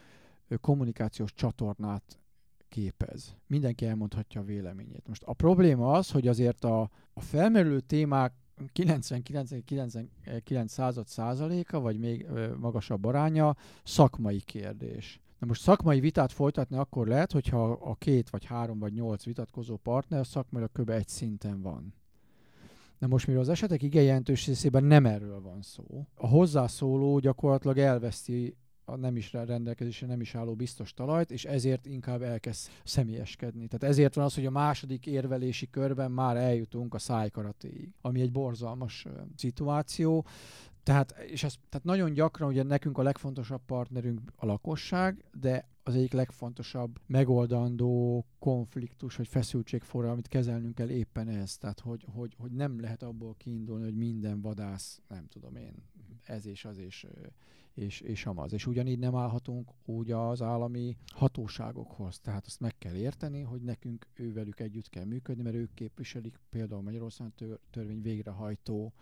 kommunikációs csatornát képez. Mindenki elmondhatja a véleményét. Most a probléma az, hogy azért a, a felmerülő témák 99 század százaléka, vagy még magasabb aránya szakmai kérdés. Na most szakmai vitát folytatni akkor lehet, hogyha a két, vagy három, vagy nyolc vitatkozó partner szakmai kb. egy szinten van. Na most, mivel az esetek igen jelentős részében nem erről van szó, a hozzászóló gyakorlatilag elveszti a nem is rendelkezésre nem is álló biztos talajt, és ezért inkább elkezd személyeskedni. Tehát ezért van az, hogy a második érvelési körben már eljutunk a szájkaratéig, ami egy borzalmas szituáció. Tehát, és ez, tehát nagyon gyakran ugye nekünk a legfontosabb partnerünk a lakosság, de az egyik legfontosabb megoldandó konfliktus vagy feszültségforra, amit kezelnünk kell éppen ez. Tehát, hogy, hogy, hogy nem lehet abból kiindulni, hogy minden vadász, nem tudom én, ez és az és és, és amaz. És ugyanígy nem állhatunk úgy az állami hatóságokhoz. Tehát azt meg kell érteni, hogy nekünk ővelük együtt kell működni, mert ők képviselik például Magyarország törvény végrehajtó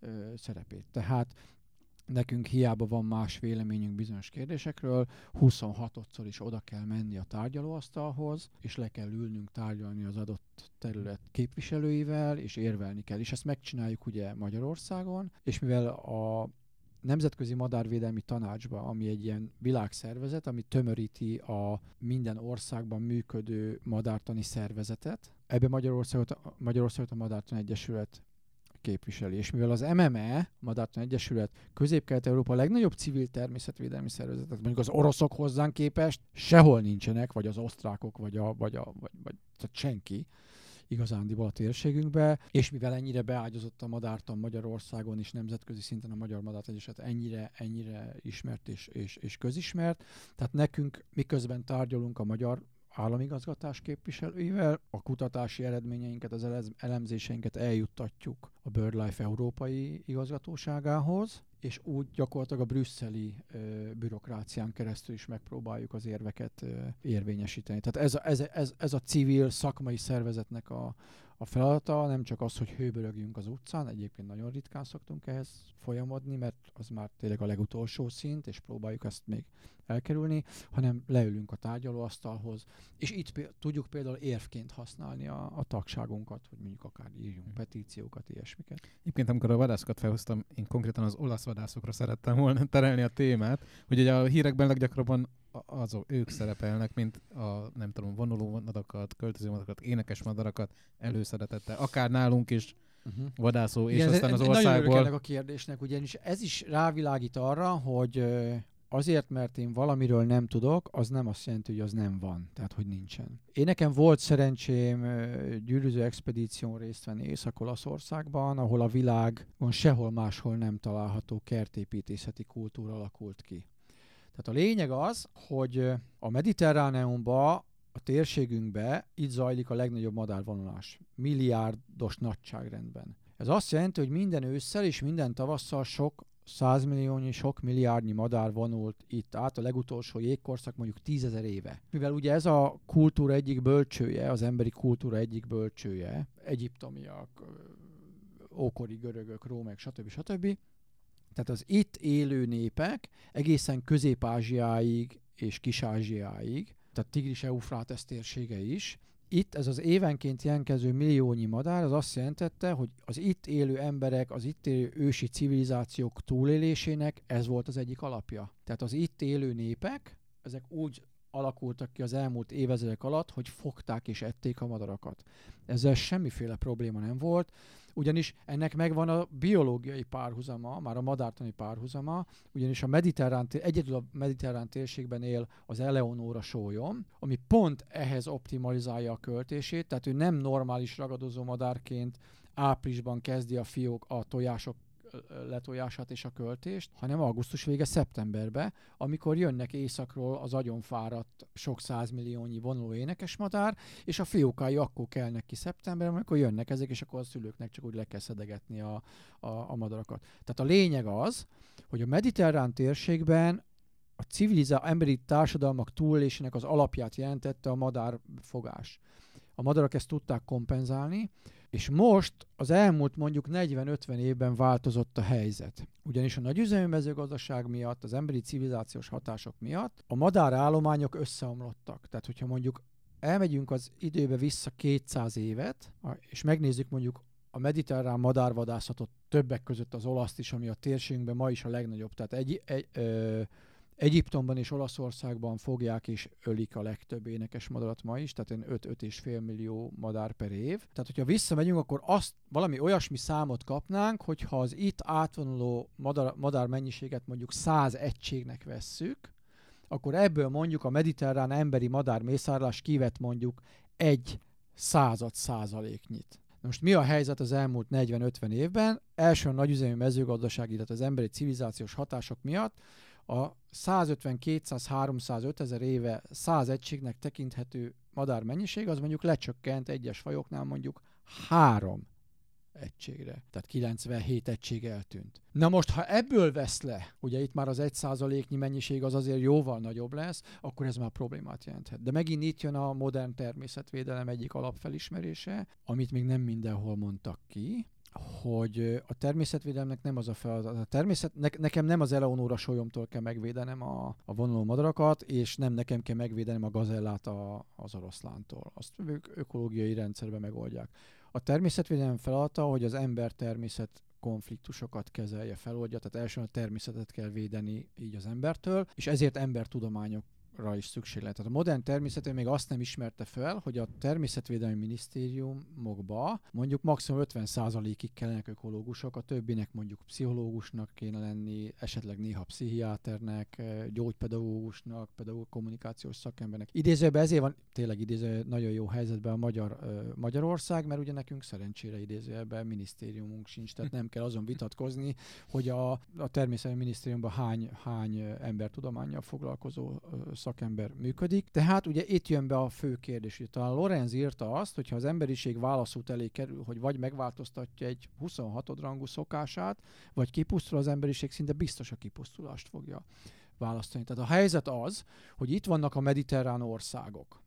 ö, szerepét. Tehát nekünk hiába van más véleményünk bizonyos kérdésekről, 26-szor is oda kell menni a tárgyalóasztalhoz, és le kell ülnünk tárgyalni az adott terület képviselőivel, és érvelni kell. És ezt megcsináljuk ugye Magyarországon, és mivel a Nemzetközi Madárvédelmi Tanácsba, ami egy ilyen világszervezet, ami tömöríti a minden országban működő madártani szervezetet. Ebbe Magyarországot, Magyarországot a Madártani Egyesület képviseli. És mivel az MME, Madártani Egyesület, Közép-Kelet-Európa legnagyobb civil természetvédelmi szervezet, tehát mondjuk az oroszok hozzánk képest sehol nincsenek, vagy az osztrákok, vagy, a, vagy, a, vagy, vagy tehát senki, igazándiból a térségünkbe, és mivel ennyire beágyazott a madártan Magyarországon is nemzetközi szinten a Magyar Madárt Egyesület ennyire, ennyire ismert és, és, és közismert, tehát nekünk miközben tárgyalunk a magyar államigazgatás képviselőivel, a kutatási eredményeinket, az elemzéseinket eljuttatjuk a BirdLife európai igazgatóságához, és úgy gyakorlatilag a brüsszeli ö, bürokrácián keresztül is megpróbáljuk az érveket ö, érvényesíteni. Tehát ez a, ez, ez, ez a civil szakmai szervezetnek a, a feladata, nem csak az, hogy hőbörögjünk az utcán, egyébként nagyon ritkán szoktunk ehhez folyamodni, mert az már tényleg a legutolsó szint, és próbáljuk ezt még elkerülni, hanem leülünk a tárgyalóasztalhoz, és itt p- tudjuk például érvként használni a, a tagságunkat, hogy mondjuk akár írjunk hmm. petíciókat, ilyesmiket. Egyébként, amikor a vadászokat felhoztam, én konkrétan az olasz vadászokra szerettem volna terelni a témát, hogy ugye a hírekben leggyakrabban azok, ők szerepelnek, mint a, nem tudom, vonuló madarakat, költöző madarakat, énekes madarakat előszeretettel, akár nálunk is uh-huh. vadászó, és Igen, aztán az országból... Nagyon a kérdésnek, ugyanis ez is rávilágít arra, hogy azért, mert én valamiről nem tudok, az nem azt jelenti, hogy az nem van, tehát hogy nincsen. Én nekem volt szerencsém gyűrűző expedíción részt venni Észak-Olaszországban, ahol a világon sehol máshol nem található kertépítészeti kultúra alakult ki. Tehát a lényeg az, hogy a Mediterráneumban a térségünkbe itt zajlik a legnagyobb madárvonulás. Milliárdos nagyságrendben. Ez azt jelenti, hogy minden ősszel és minden tavasszal sok százmilliónyi, sok milliárdnyi madár vonult itt át, a legutolsó jégkorszak mondjuk tízezer éve. Mivel ugye ez a kultúra egyik bölcsője, az emberi kultúra egyik bölcsője, egyiptomiak, ókori görögök, rómek, stb. stb. Tehát az itt élő népek egészen Közép-Ázsiáig és Kis-Ázsiáig, tehát Tigris Eufrátesz térsége is, itt ez az évenként jelentkező milliónyi madár, az azt jelentette, hogy az itt élő emberek, az itt élő ősi civilizációk túlélésének ez volt az egyik alapja. Tehát az itt élő népek, ezek úgy alakultak ki az elmúlt évezredek alatt, hogy fogták és ették a madarakat. Ezzel semmiféle probléma nem volt, ugyanis ennek megvan a biológiai párhuzama, már a madártani párhuzama, ugyanis a mediterrán, egyedül a mediterrán térségben él az Eleonóra sólyom, ami pont ehhez optimalizálja a költését, tehát ő nem normális ragadozó madárként áprilisban kezdi a fiók a tojások letojását és a költést, hanem augusztus vége szeptemberbe, amikor jönnek északról az agyonfáradt sok százmilliónyi vonuló énekesmadár, és a fiókái akkor kelnek ki szeptemberben, amikor jönnek ezek, és akkor a szülőknek csak úgy le kell szedegetni a, a, a madarakat. Tehát a lényeg az, hogy a mediterrán térségben a civilizá emberi társadalmak túlélésének az alapját jelentette a madárfogás. A madarak ezt tudták kompenzálni, és most az elmúlt mondjuk 40-50 évben változott a helyzet. Ugyanis a nagyüzemű mezőgazdaság miatt, az emberi civilizációs hatások miatt a madárállományok összeomlottak. Tehát, hogyha mondjuk elmegyünk az időbe vissza 200 évet, és megnézzük mondjuk a mediterrán madárvadászatot többek között az olaszt is, ami a térségünkben ma is a legnagyobb. Tehát egy, egy, ö, Egyiptomban és Olaszországban fogják és ölik a legtöbb énekes madarat ma is, tehát 5-5,5 millió madár per év. Tehát, hogyha visszamegyünk, akkor azt valami olyasmi számot kapnánk, hogyha az itt átvonuló madár, madár mennyiséget mondjuk 100 egységnek vesszük, akkor ebből mondjuk a mediterrán emberi madár mészárlás kivet mondjuk egy század százaléknyit. Most mi a helyzet az elmúlt 40-50 évben? Első a nagyüzemű mezőgazdaság, illetve az emberi civilizációs hatások miatt a 150-200-300 ezer éve 100 egységnek tekinthető madár mennyiség, az mondjuk lecsökkent egyes fajoknál mondjuk 3 egységre. Tehát 97 egység eltűnt. Na most, ha ebből vesz le, ugye itt már az 1%-nyi mennyiség az azért jóval nagyobb lesz, akkor ez már problémát jelenthet. De megint itt jön a modern természetvédelem egyik alapfelismerése, amit még nem mindenhol mondtak ki, hogy a természetvédelmnek nem az a feladat. A természet, ne, nekem nem az Eleonóra solyomtól kell megvédenem a, a vonuló madarakat, és nem nekem kell megvédenem a gazellát a, az oroszlántól. Azt ők ökológiai rendszerben megoldják. A természetvédelem feladata, hogy az ember-természet konfliktusokat kezelje, feloldja, tehát elsően a természetet kell védeni így az embertől, és ezért embertudományok ra is szükség lehet. A modern természetén még azt nem ismerte fel, hogy a természetvédelmi minisztériumokba mondjuk maximum 50%-ig kellenek ökológusok, a többinek mondjuk pszichológusnak kéne lenni, esetleg néha pszichiáternek, eh, gyógypedagógusnak, pedagóg kommunikációs szakembernek. Idézőben ezért van tényleg idéző nagyon jó helyzetben a Magyar, uh, Magyarország, mert ugye nekünk szerencsére idézőjelben minisztériumunk sincs, tehát nem kell azon vitatkozni, hogy a, a természetvédelmi minisztériumban hány, hány embertudományjal foglalkozó uh, szakember működik. Tehát ugye itt jön be a fő kérdés. Talán Lorenz írta azt, hogy ha az emberiség válaszút elé kerül, hogy vagy megváltoztatja egy 26 rangú szokását, vagy kipusztul az emberiség, szinte biztos a kipusztulást fogja választani. Tehát a helyzet az, hogy itt vannak a mediterrán országok,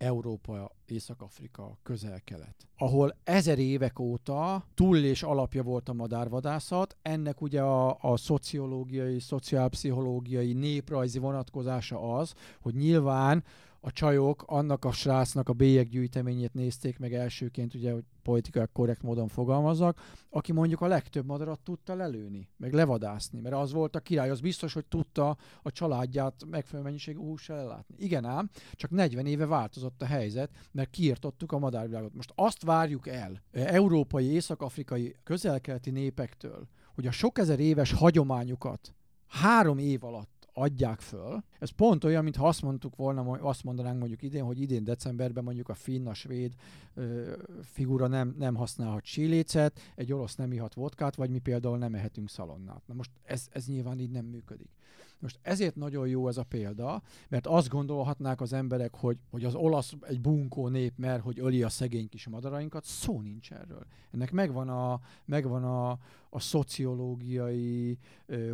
Európa, Észak-Afrika, közel-kelet, ahol ezer évek óta túlélés alapja volt a madárvadászat, ennek ugye a, a szociológiai, szociálpszichológiai, néprajzi vonatkozása az, hogy nyilván a csajok annak a srácnak a bélyeggyűjteményét nézték meg elsőként, ugye, hogy politikai korrekt módon fogalmazzak, aki mondjuk a legtöbb madarat tudta lelőni, meg levadászni, mert az volt a király, az biztos, hogy tudta a családját megfelelő mennyiségű hússal ellátni. Igen ám, csak 40 éve változott a helyzet, mert kiirtottuk a madárvilágot. Most azt várjuk el európai, észak-afrikai, közel-keleti népektől, hogy a sok ezer éves hagyományukat három év alatt adják föl. Ez pont olyan, mintha azt mondtuk volna, azt mondanánk mondjuk idén, hogy idén decemberben mondjuk a finn, a svéd ö, figura nem, nem használhat sílécet, egy orosz nem ihat vodkát, vagy mi például nem ehetünk szalonnát. Na most ez, ez nyilván így nem működik. Most ezért nagyon jó ez a példa, mert azt gondolhatnák az emberek, hogy, hogy az olasz egy bunkó nép, mert hogy öli a szegény kis madarainkat, szó nincs erről. Ennek megvan a, megvan a, a szociológiai,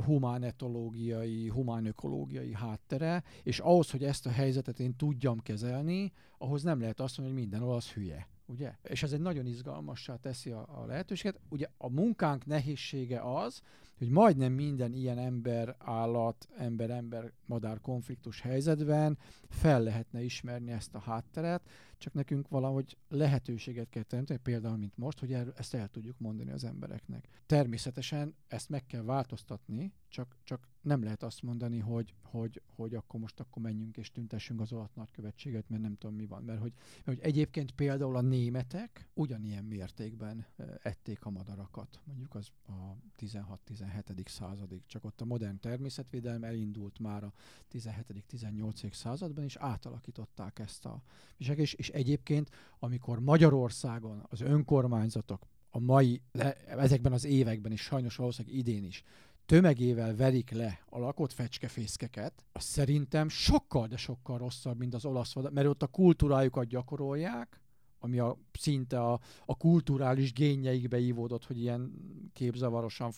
humánetológiai, humánökológiai háttere, és ahhoz, hogy ezt a helyzetet én tudjam kezelni, ahhoz nem lehet azt mondani, hogy minden olasz hülye ugye? És ez egy nagyon izgalmassá teszi a, a lehetőséget. Ugye a munkánk nehézsége az, hogy majdnem minden ilyen ember, állat, ember-ember, madár konfliktus helyzetben fel lehetne ismerni ezt a hátteret, csak nekünk valahogy lehetőséget kell teremteni, például mint most, hogy el, ezt el tudjuk mondani az embereknek. Természetesen ezt meg kell változtatni, csak, csak nem lehet azt mondani, hogy, hogy, hogy akkor most akkor menjünk és tüntessünk az olasz nagykövetséget, mert nem tudom mi van. Mert hogy, mert hogy egyébként például a németek ugyanilyen mértékben ették a madarakat, mondjuk az a 16-17. századig, csak ott a modern természetvédelem elindult már a 17.-18. században, és átalakították ezt a és, és egyébként, amikor Magyarországon az önkormányzatok a mai, ezekben az években is, sajnos valószínűleg idén is, tömegével verik le a lakott fecskefészkeket, az szerintem sokkal, de sokkal rosszabb, mint az olasz vadak, mert ott a kultúrájukat gyakorolják, ami a, szinte a, a kulturális génjeikbe ívódott, hogy ilyen képzavarosan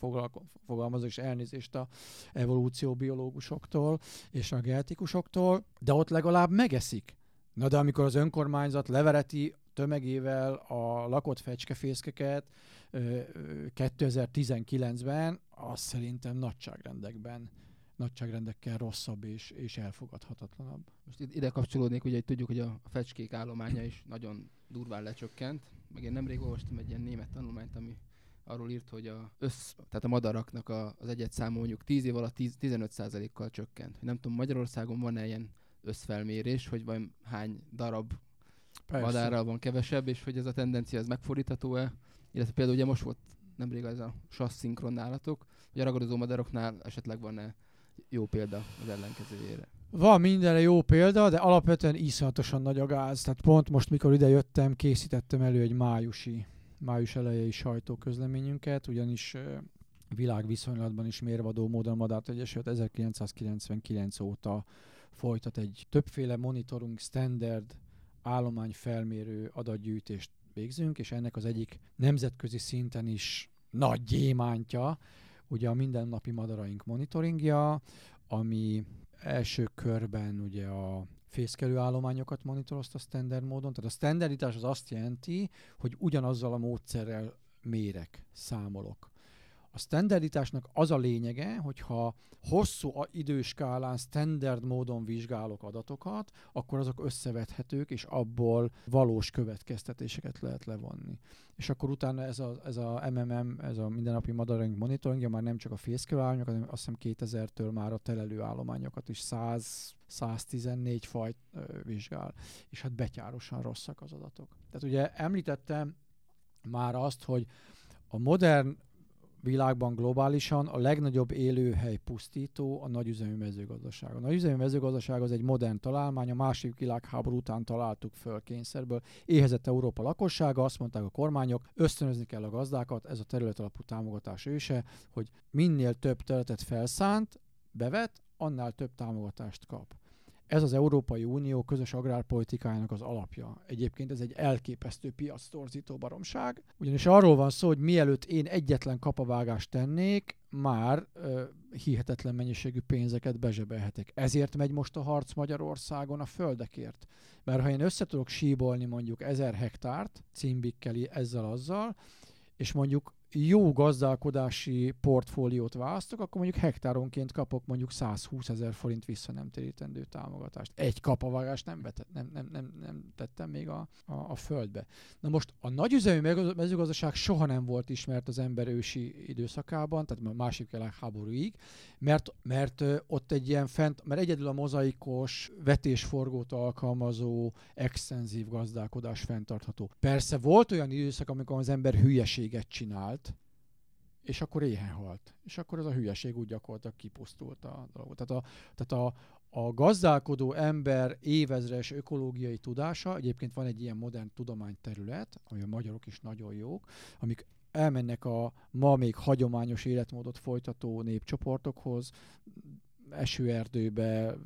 fogalmaz, és elnézést a evolúcióbiológusoktól és a genetikusoktól, de ott legalább megeszik. Na de amikor az önkormányzat levereti tömegével a lakott fecskefészkeket 2019-ben, az szerintem nagyságrendekben nagyságrendekkel rosszabb és, és elfogadhatatlanabb. Most ide kapcsolódnék, ugye tudjuk, hogy a fecskék állománya is nagyon durván lecsökkent. Meg én nemrég olvastam egy ilyen német tanulmányt, ami arról írt, hogy a össz, tehát a madaraknak a, az egyet számú mondjuk 10 év alatt 10, 15%-kal csökkent. Nem tudom, Magyarországon van-e ilyen összfelmérés, hogy van hány darab Persze. madárral van kevesebb, és hogy ez a tendencia ez megfordítható-e. Illetve például ugye most volt nemrég az a sassz szinkron állatok, hogy a ragadozó madaroknál esetleg van-e jó példa az ellenkezőjére. Van mindenre jó példa, de alapvetően iszonyatosan nagy a gáz. Tehát pont most, mikor ide jöttem, készítettem elő egy májusi, május elejei sajtóközleményünket, ugyanis világviszonylatban is mérvadó módon Madárt Egyesület 1999 óta folytat egy többféle monitoring standard állományfelmérő adatgyűjtést végzünk, és ennek az egyik nemzetközi szinten is nagy gyémántja, ugye a mindennapi madaraink monitoringja, ami első körben ugye a fészkelő állományokat monitorozta standard módon. Tehát a standarditás az azt jelenti, hogy ugyanazzal a módszerrel mérek, számolok. A standarditásnak az a lényege, hogyha hosszú időskálán standard módon vizsgálok adatokat, akkor azok összevethetők, és abból valós következtetéseket lehet levonni. És akkor utána ez a, ez a MMM, ez a mindennapi monitoring monitoringja már nem csak a fészkelőállományokat, hanem azt hiszem 2000-től már a telelő állományokat is 100 114 fajt ö, vizsgál, és hát betyárosan rosszak az adatok. Tehát ugye említettem már azt, hogy a modern világban globálisan a legnagyobb élőhely pusztító a nagyüzemű mezőgazdaság. A nagyüzemű mezőgazdaság az egy modern találmány, a második világháború után találtuk föl kényszerből. Éhezett Európa lakossága, azt mondták a kormányok, ösztönözni kell a gazdákat, ez a terület alapú támogatás őse, hogy minél több területet felszánt, bevet, annál több támogatást kap. Ez az Európai Unió közös agrárpolitikájának az alapja. Egyébként ez egy elképesztő piac torzító baromság, ugyanis arról van szó, hogy mielőtt én egyetlen kapavágást tennék, már ö, hihetetlen mennyiségű pénzeket bezsebelhetek. Ezért megy most a harc Magyarországon a földekért. Mert ha én össze tudok síbolni mondjuk ezer hektárt, címbikkeli ezzel-azzal, és mondjuk jó gazdálkodási portfóliót választok, akkor mondjuk hektáronként kapok mondjuk 120 ezer forint vissza nem térítendő támogatást. Egy kapavágást nem, vetett, nem, nem, nem, nem tettem még a, a, a földbe. Na most a nagyüzemű mezőgazdaság soha nem volt ismert az ember ősi időszakában, tehát a másik világháborúig, mert, mert ott egy ilyen fent, mert egyedül a mozaikos, vetésforgót alkalmazó, extenzív gazdálkodás fenntartható. Persze volt olyan időszak, amikor az ember hülyeséget csinált, és akkor éhen halt. És akkor ez a hülyeség úgy gyakorlatilag kipusztult a dolog. Tehát a, tehát a, a gazdálkodó ember évezres ökológiai tudása, egyébként van egy ilyen modern tudományterület, ami a magyarok is nagyon jók, amik elmennek a ma még hagyományos életmódot folytató népcsoportokhoz, esőerdőbe,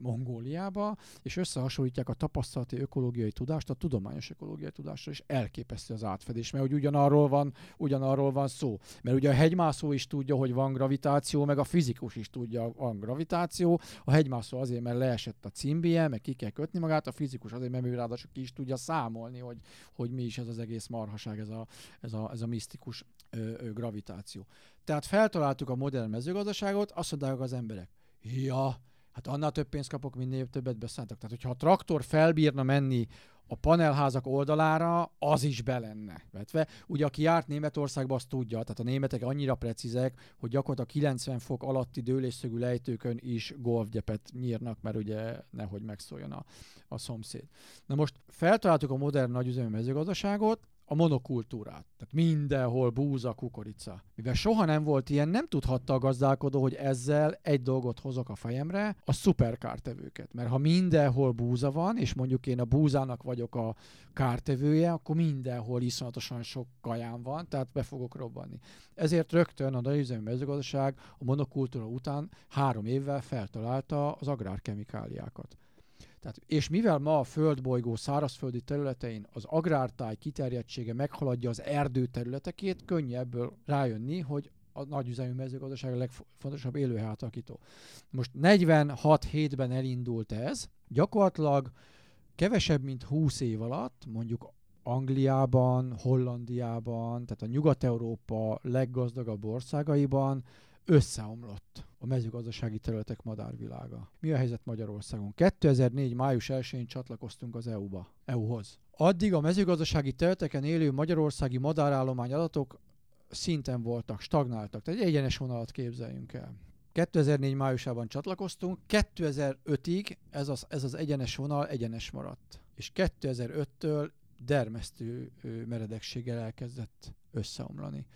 Mongóliába, és összehasonlítják a tapasztalati ökológiai tudást a tudományos ökológiai tudásra, és elképesztő az átfedés, mert hogy ugyanarról van, ugyanarról van szó. Mert ugye a hegymászó is tudja, hogy van gravitáció, meg a fizikus is tudja, van gravitáció. A hegymászó azért, mert leesett a cimbie, meg ki kell kötni magát, a fizikus azért, mert ő ráadásul ki is tudja számolni, hogy, hogy mi is ez az egész marhaság, ez a, ez a, ez a misztikus ö, ö, gravitáció. Tehát feltaláltuk a modern mezőgazdaságot, azt mondják az emberek, ja, hát annál több pénzt kapok, minél többet beszálltak. Tehát, hogyha a traktor felbírna menni a panelházak oldalára az is belenne vetve. Ugye aki járt Németországba, azt tudja, tehát a németek annyira precízek, hogy gyakorlatilag 90 fok alatti dőlésszögű lejtőkön is golfgyepet nyírnak, mert ugye nehogy megszóljon a, a szomszéd. Na most feltaláltuk a modern nagyüzemű mezőgazdaságot, a monokultúrát. Tehát mindenhol búza, kukorica. Mivel soha nem volt ilyen, nem tudhatta a gazdálkodó, hogy ezzel egy dolgot hozok a fejemre, a szuperkártevőket. Mert ha mindenhol búza van, és mondjuk én a búzának vagyok a kártevője, akkor mindenhol iszonyatosan sok kaján van, tehát be fogok robbanni. Ezért rögtön a nagyüzemű mezőgazdaság a monokultúra után három évvel feltalálta az agrárkemikáliákat. Tehát, és mivel ma a földbolygó szárazföldi területein az agrártáj kiterjedtsége meghaladja az erdő területekét, könnyű ebből rájönni, hogy a nagyüzemű mezőgazdaság a legfontosabb élőhátakító. Most 46 hétben elindult ez, gyakorlatilag kevesebb, mint 20 év alatt, mondjuk Angliában, Hollandiában, tehát a Nyugat-Európa leggazdagabb országaiban összeomlott a mezőgazdasági területek madárvilága. Mi a helyzet Magyarországon? 2004. május 1-én csatlakoztunk az EU-ba, EU-hoz. Addig a mezőgazdasági területeken élő magyarországi madárállomány adatok szinten voltak, stagnáltak. Tehát egy egyenes vonalat képzeljünk el. 2004 májusában csatlakoztunk, 2005-ig ez az, ez az egyenes vonal egyenes maradt. És 2005-től dermesztő meredekséggel elkezdett összeomlani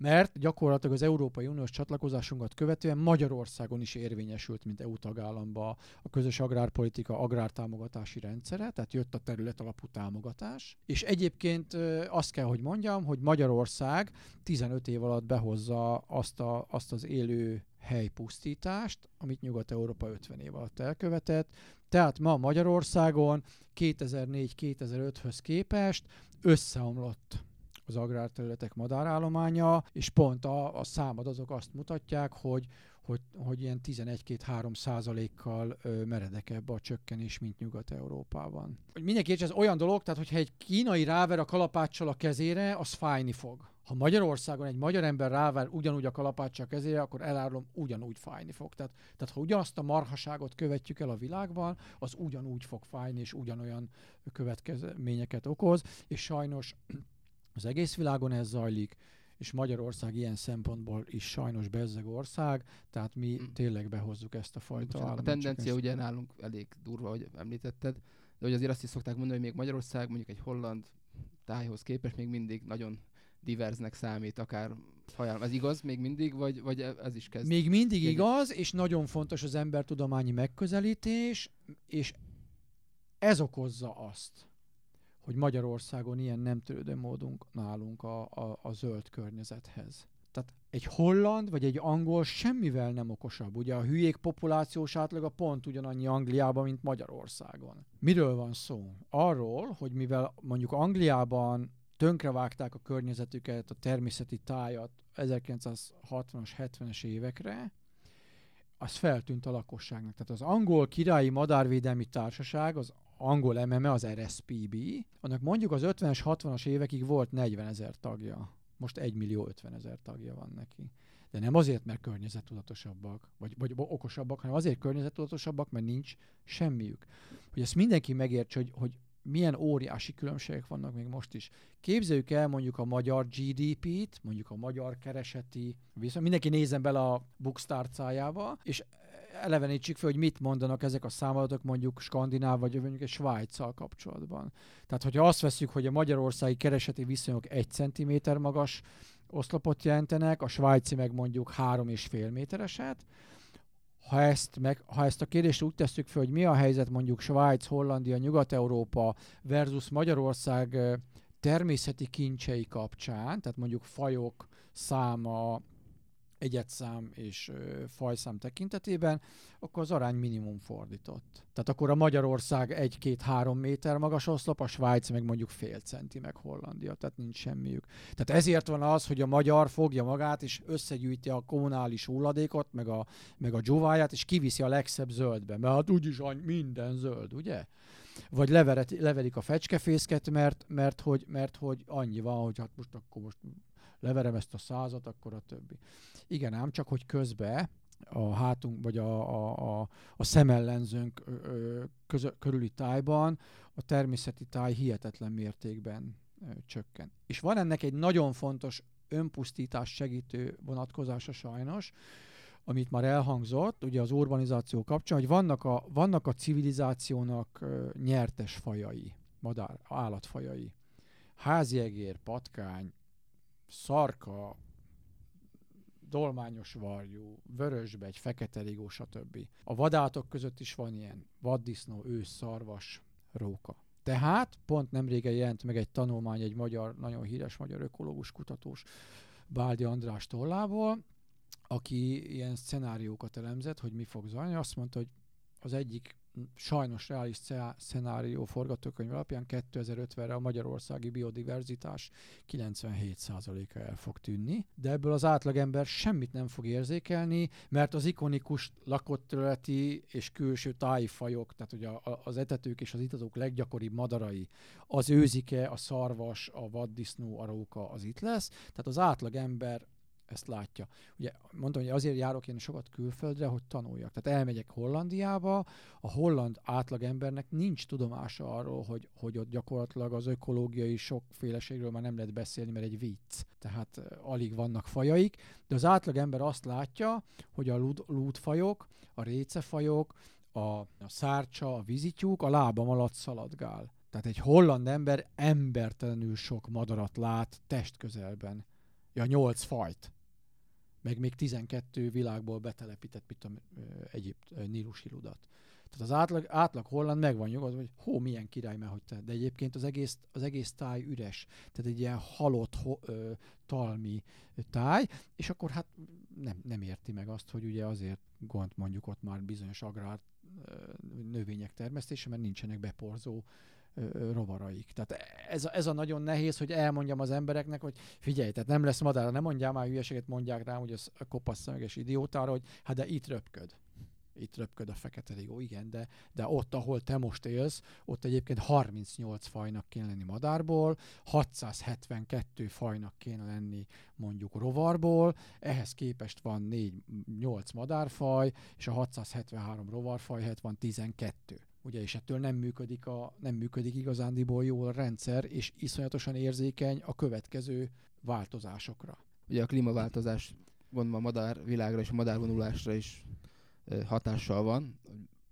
mert gyakorlatilag az Európai Uniós csatlakozásunkat követően Magyarországon is érvényesült, mint EU tagállamba a közös agrárpolitika agrártámogatási rendszere, tehát jött a terület alapú támogatás, és egyébként azt kell, hogy mondjam, hogy Magyarország 15 év alatt behozza azt, a, azt az élő helypusztítást, amit Nyugat-Európa 50 év alatt elkövetett. Tehát ma Magyarországon 2004-2005-höz képest összeomlott az agrárterületek madárállománya, és pont a, a számadatok azt mutatják, hogy, hogy, hogy ilyen 11-2-3 százalékkal meredekebb a csökkenés, mint Nyugat-Európában. Hogy mindenki ez olyan dolog, tehát hogyha egy kínai ráver a kalapáccsal a kezére, az fájni fog. Ha Magyarországon egy magyar ember ráver ugyanúgy a kalapáccsal a kezére, akkor elárulom, ugyanúgy fájni fog. Tehát, tehát ha ugyanazt a marhaságot követjük el a világban, az ugyanúgy fog fájni, és ugyanolyan következményeket okoz, és sajnos az egész világon ez zajlik, és Magyarország ilyen szempontból is sajnos bezzeg ország, tehát mi mm. tényleg behozzuk ezt a fajta Bocsánat, A tendencia ugye nálunk elég durva, hogy említetted, de hogy azért azt is szokták mondani, hogy még Magyarország mondjuk egy holland tájhoz képest még mindig nagyon diverznek számít, akár fajálom. Ez igaz még mindig, vagy, vagy ez is kezd? Még mindig igaz, és nagyon fontos az embertudományi megközelítés, és ez okozza azt, hogy Magyarországon ilyen nem törődő módunk nálunk a, a, a zöld környezethez. Tehát egy holland vagy egy angol semmivel nem okosabb. Ugye a hülyék populációs átlaga pont ugyanannyi Angliában, mint Magyarországon. Miről van szó? Arról, hogy mivel mondjuk Angliában tönkrevágták a környezetüket, a természeti tájat 1960-as, 70-es évekre, az feltűnt a lakosságnak. Tehát az angol királyi madárvédelmi társaság, az angol MME, az RSPB, annak mondjuk az 50-es, 60-as évekig volt 40 ezer tagja. Most 1 millió 50 ezer tagja van neki. De nem azért, mert környezettudatosabbak, vagy, vagy okosabbak, hanem azért környezettudatosabbak, mert nincs semmiük. Hogy ezt mindenki megértse, hogy, hogy milyen óriási különbségek vannak még most is. Képzeljük el mondjuk a magyar GDP-t, mondjuk a magyar kereseti, viszont mindenki nézzen bele a bookstárcájába, és elevenítsük fel, hogy mit mondanak ezek a számadatok mondjuk Skandináv vagy mondjuk egy Svájccal kapcsolatban. Tehát, hogyha azt veszük, hogy a magyarországi kereseti viszonyok egy centiméter magas oszlopot jelentenek, a svájci meg mondjuk három és fél métereset, ha ezt, meg, ha ezt a kérdést úgy tesszük fel, hogy mi a helyzet mondjuk Svájc, Hollandia, Nyugat-Európa versus Magyarország természeti kincsei kapcsán, tehát mondjuk fajok száma, egyetszám és fajszám tekintetében, akkor az arány minimum fordított. Tehát akkor a Magyarország egy-két-három méter magas oszlop, a Svájc meg mondjuk fél centi, meg Hollandia, tehát nincs semmiük. Tehát ezért van az, hogy a magyar fogja magát, és összegyűjti a kommunális hulladékot, meg a, meg a dzsúváját, és kiviszi a legszebb zöldbe, mert hát úgyis minden zöld, ugye? Vagy leveret, levelik a fecskefészket, mert, mert, hogy, mert hogy annyi van, hogy hát most akkor most leverem ezt a százat, akkor a többi. Igen ám, csak hogy közben a hátunk, vagy a, a, a, a szemellenzőnk ö, közö, körüli tájban a természeti táj hihetetlen mértékben csökken. És van ennek egy nagyon fontos önpusztítás segítő vonatkozása sajnos, amit már elhangzott, ugye az urbanizáció kapcsán, hogy vannak a, vannak a civilizációnak nyertes fajai, madár, állatfajai. Háziegér, patkány, szarka, dolmányos varjú, vörösbegy, fekete rigó, stb. A vadátok között is van ilyen vaddisznó, ősz, szarvas, róka. Tehát pont nemrégen jelent meg egy tanulmány egy magyar, nagyon híres magyar ökológus kutatós Báldi András tollából, aki ilyen szenáriókat elemzett, hogy mi fog zajlani. Azt mondta, hogy az egyik sajnos reális szenárió forgatókönyv alapján 2050-re a magyarországi biodiverzitás 97%-a el fog tűnni, de ebből az átlagember semmit nem fog érzékelni, mert az ikonikus lakott területi és külső tájfajok, tehát ugye az etetők és az itatók leggyakoribb madarai, az őzike, a szarvas, a vaddisznó, a róka az itt lesz, tehát az átlagember ezt látja. Ugye mondtam, hogy azért járok én sokat külföldre, hogy tanuljak. Tehát elmegyek Hollandiába, a holland átlagembernek nincs tudomása arról, hogy, hogy ott gyakorlatilag az ökológiai sokféleségről már nem lehet beszélni, mert egy vicc. Tehát alig vannak fajaik, de az átlagember azt látja, hogy a lúd, lúdfajok, a récefajok, a, a szárcsa, a vizityúk a lábam alatt szaladgál. Tehát egy holland ember embertelenül sok madarat lát testközelben. Ja, nyolc fajt meg még 12 világból betelepített, mit tudom, Egyéb Nílusi ludat. Tehát az átlag, átlag holland meg van nyugodva, hogy hó, milyen király, mert te. De egyébként az egész, az egész táj üres. Tehát egy ilyen halott ho, ö, talmi táj, és akkor hát nem, nem érti meg azt, hogy ugye azért gond mondjuk ott már bizonyos agrár ö, növények termesztése, mert nincsenek beporzó rovaraik. Tehát ez ez a nagyon nehéz, hogy elmondjam az embereknek, hogy figyelj, tehát nem lesz madár, nem mondjál már hülyeséget, mondják rám, hogy az kopasz szemeges idiótára, hogy hát de itt röpköd. Itt röpköd a fekete rigó, igen, de, de ott, ahol te most élsz, ott egyébként 38 fajnak kéne lenni madárból, 672 fajnak kéne lenni mondjuk rovarból, ehhez képest van 4-8 madárfaj, és a 673 rovarfaj helyett van 12 ugye, és ettől nem működik, a, nem működik igazándiból jól a rendszer, és iszonyatosan érzékeny a következő változásokra. Ugye a klímaváltozás gondolom a madár világra és a madárvonulásra is hatással van.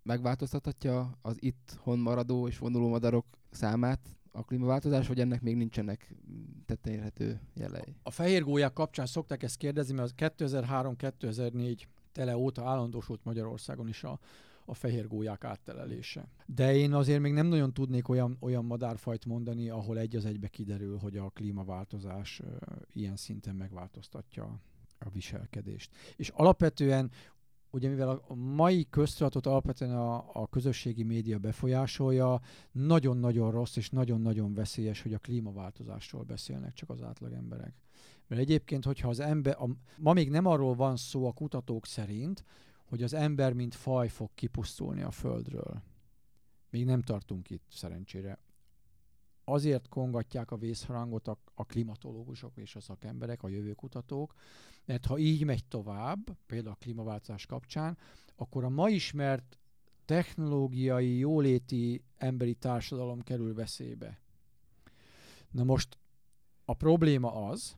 Megváltoztathatja az itt hon maradó és vonuló madarok számát a klímaváltozás, vagy ennek még nincsenek tetten érhető jelei? A fehér gólyák kapcsán szokták ezt kérdezni, mert az 2003-2004 tele óta állandósult Magyarországon is a a fehér gólyák áttelelése. De én azért még nem nagyon tudnék olyan, olyan madárfajt mondani, ahol egy az egybe kiderül, hogy a klímaváltozás ilyen szinten megváltoztatja a viselkedést. És alapvetően ugye mivel a mai köztudatot alapvetően a, a közösségi média befolyásolja, nagyon-nagyon rossz és nagyon-nagyon veszélyes, hogy a klímaváltozásról beszélnek csak az átlag emberek. Mert egyébként, hogyha az ember, a, ma még nem arról van szó a kutatók szerint, hogy az ember mint faj fog kipusztulni a Földről. Még nem tartunk itt szerencsére. Azért kongatják a vészharangot a, a klimatológusok és a szakemberek, a jövőkutatók, mert ha így megy tovább, például a klímaváltozás kapcsán, akkor a ma ismert technológiai, jóléti emberi társadalom kerül veszélybe. Na most a probléma az,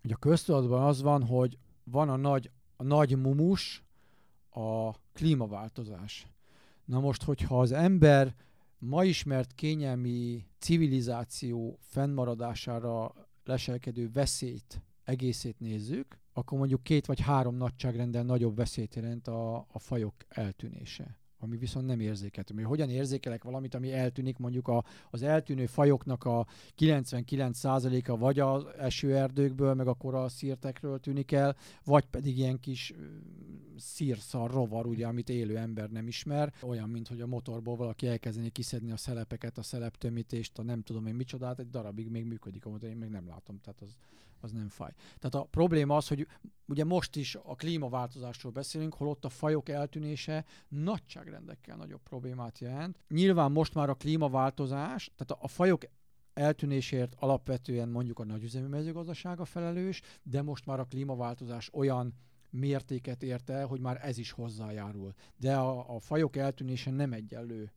hogy a köztudatban az van, hogy van a nagy, a nagy mumus, a klímaváltozás. Na most, hogyha az ember ma ismert kényelmi civilizáció fennmaradására leselkedő veszélyt, egészét nézzük, akkor mondjuk két vagy három nagyságrendel nagyobb veszélyt jelent a, a fajok eltűnése ami viszont nem érzékelhető. Mert hogyan érzékelek valamit, ami eltűnik, mondjuk a, az eltűnő fajoknak a 99%-a vagy az esőerdőkből, meg a szírtekről tűnik el, vagy pedig ilyen kis szírszar rovar, ugye, amit élő ember nem ismer, olyan, mint hogy a motorból valaki elkezdeni kiszedni a szelepeket, a szeleptömítést, a nem tudom én micsodát, egy darabig még működik a motor, én még nem látom, tehát az, az nem fáj. Tehát a probléma az, hogy ugye most is a klímaváltozásról beszélünk, holott a fajok eltűnése nagyságrendekkel nagyobb problémát jelent. Nyilván most már a klímaváltozás, tehát a fajok eltűnésért alapvetően mondjuk a nagyüzemű mezőgazdasága felelős, de most már a klímaváltozás olyan mértéket ért el, hogy már ez is hozzájárul. De a, a fajok eltűnése nem egyenlő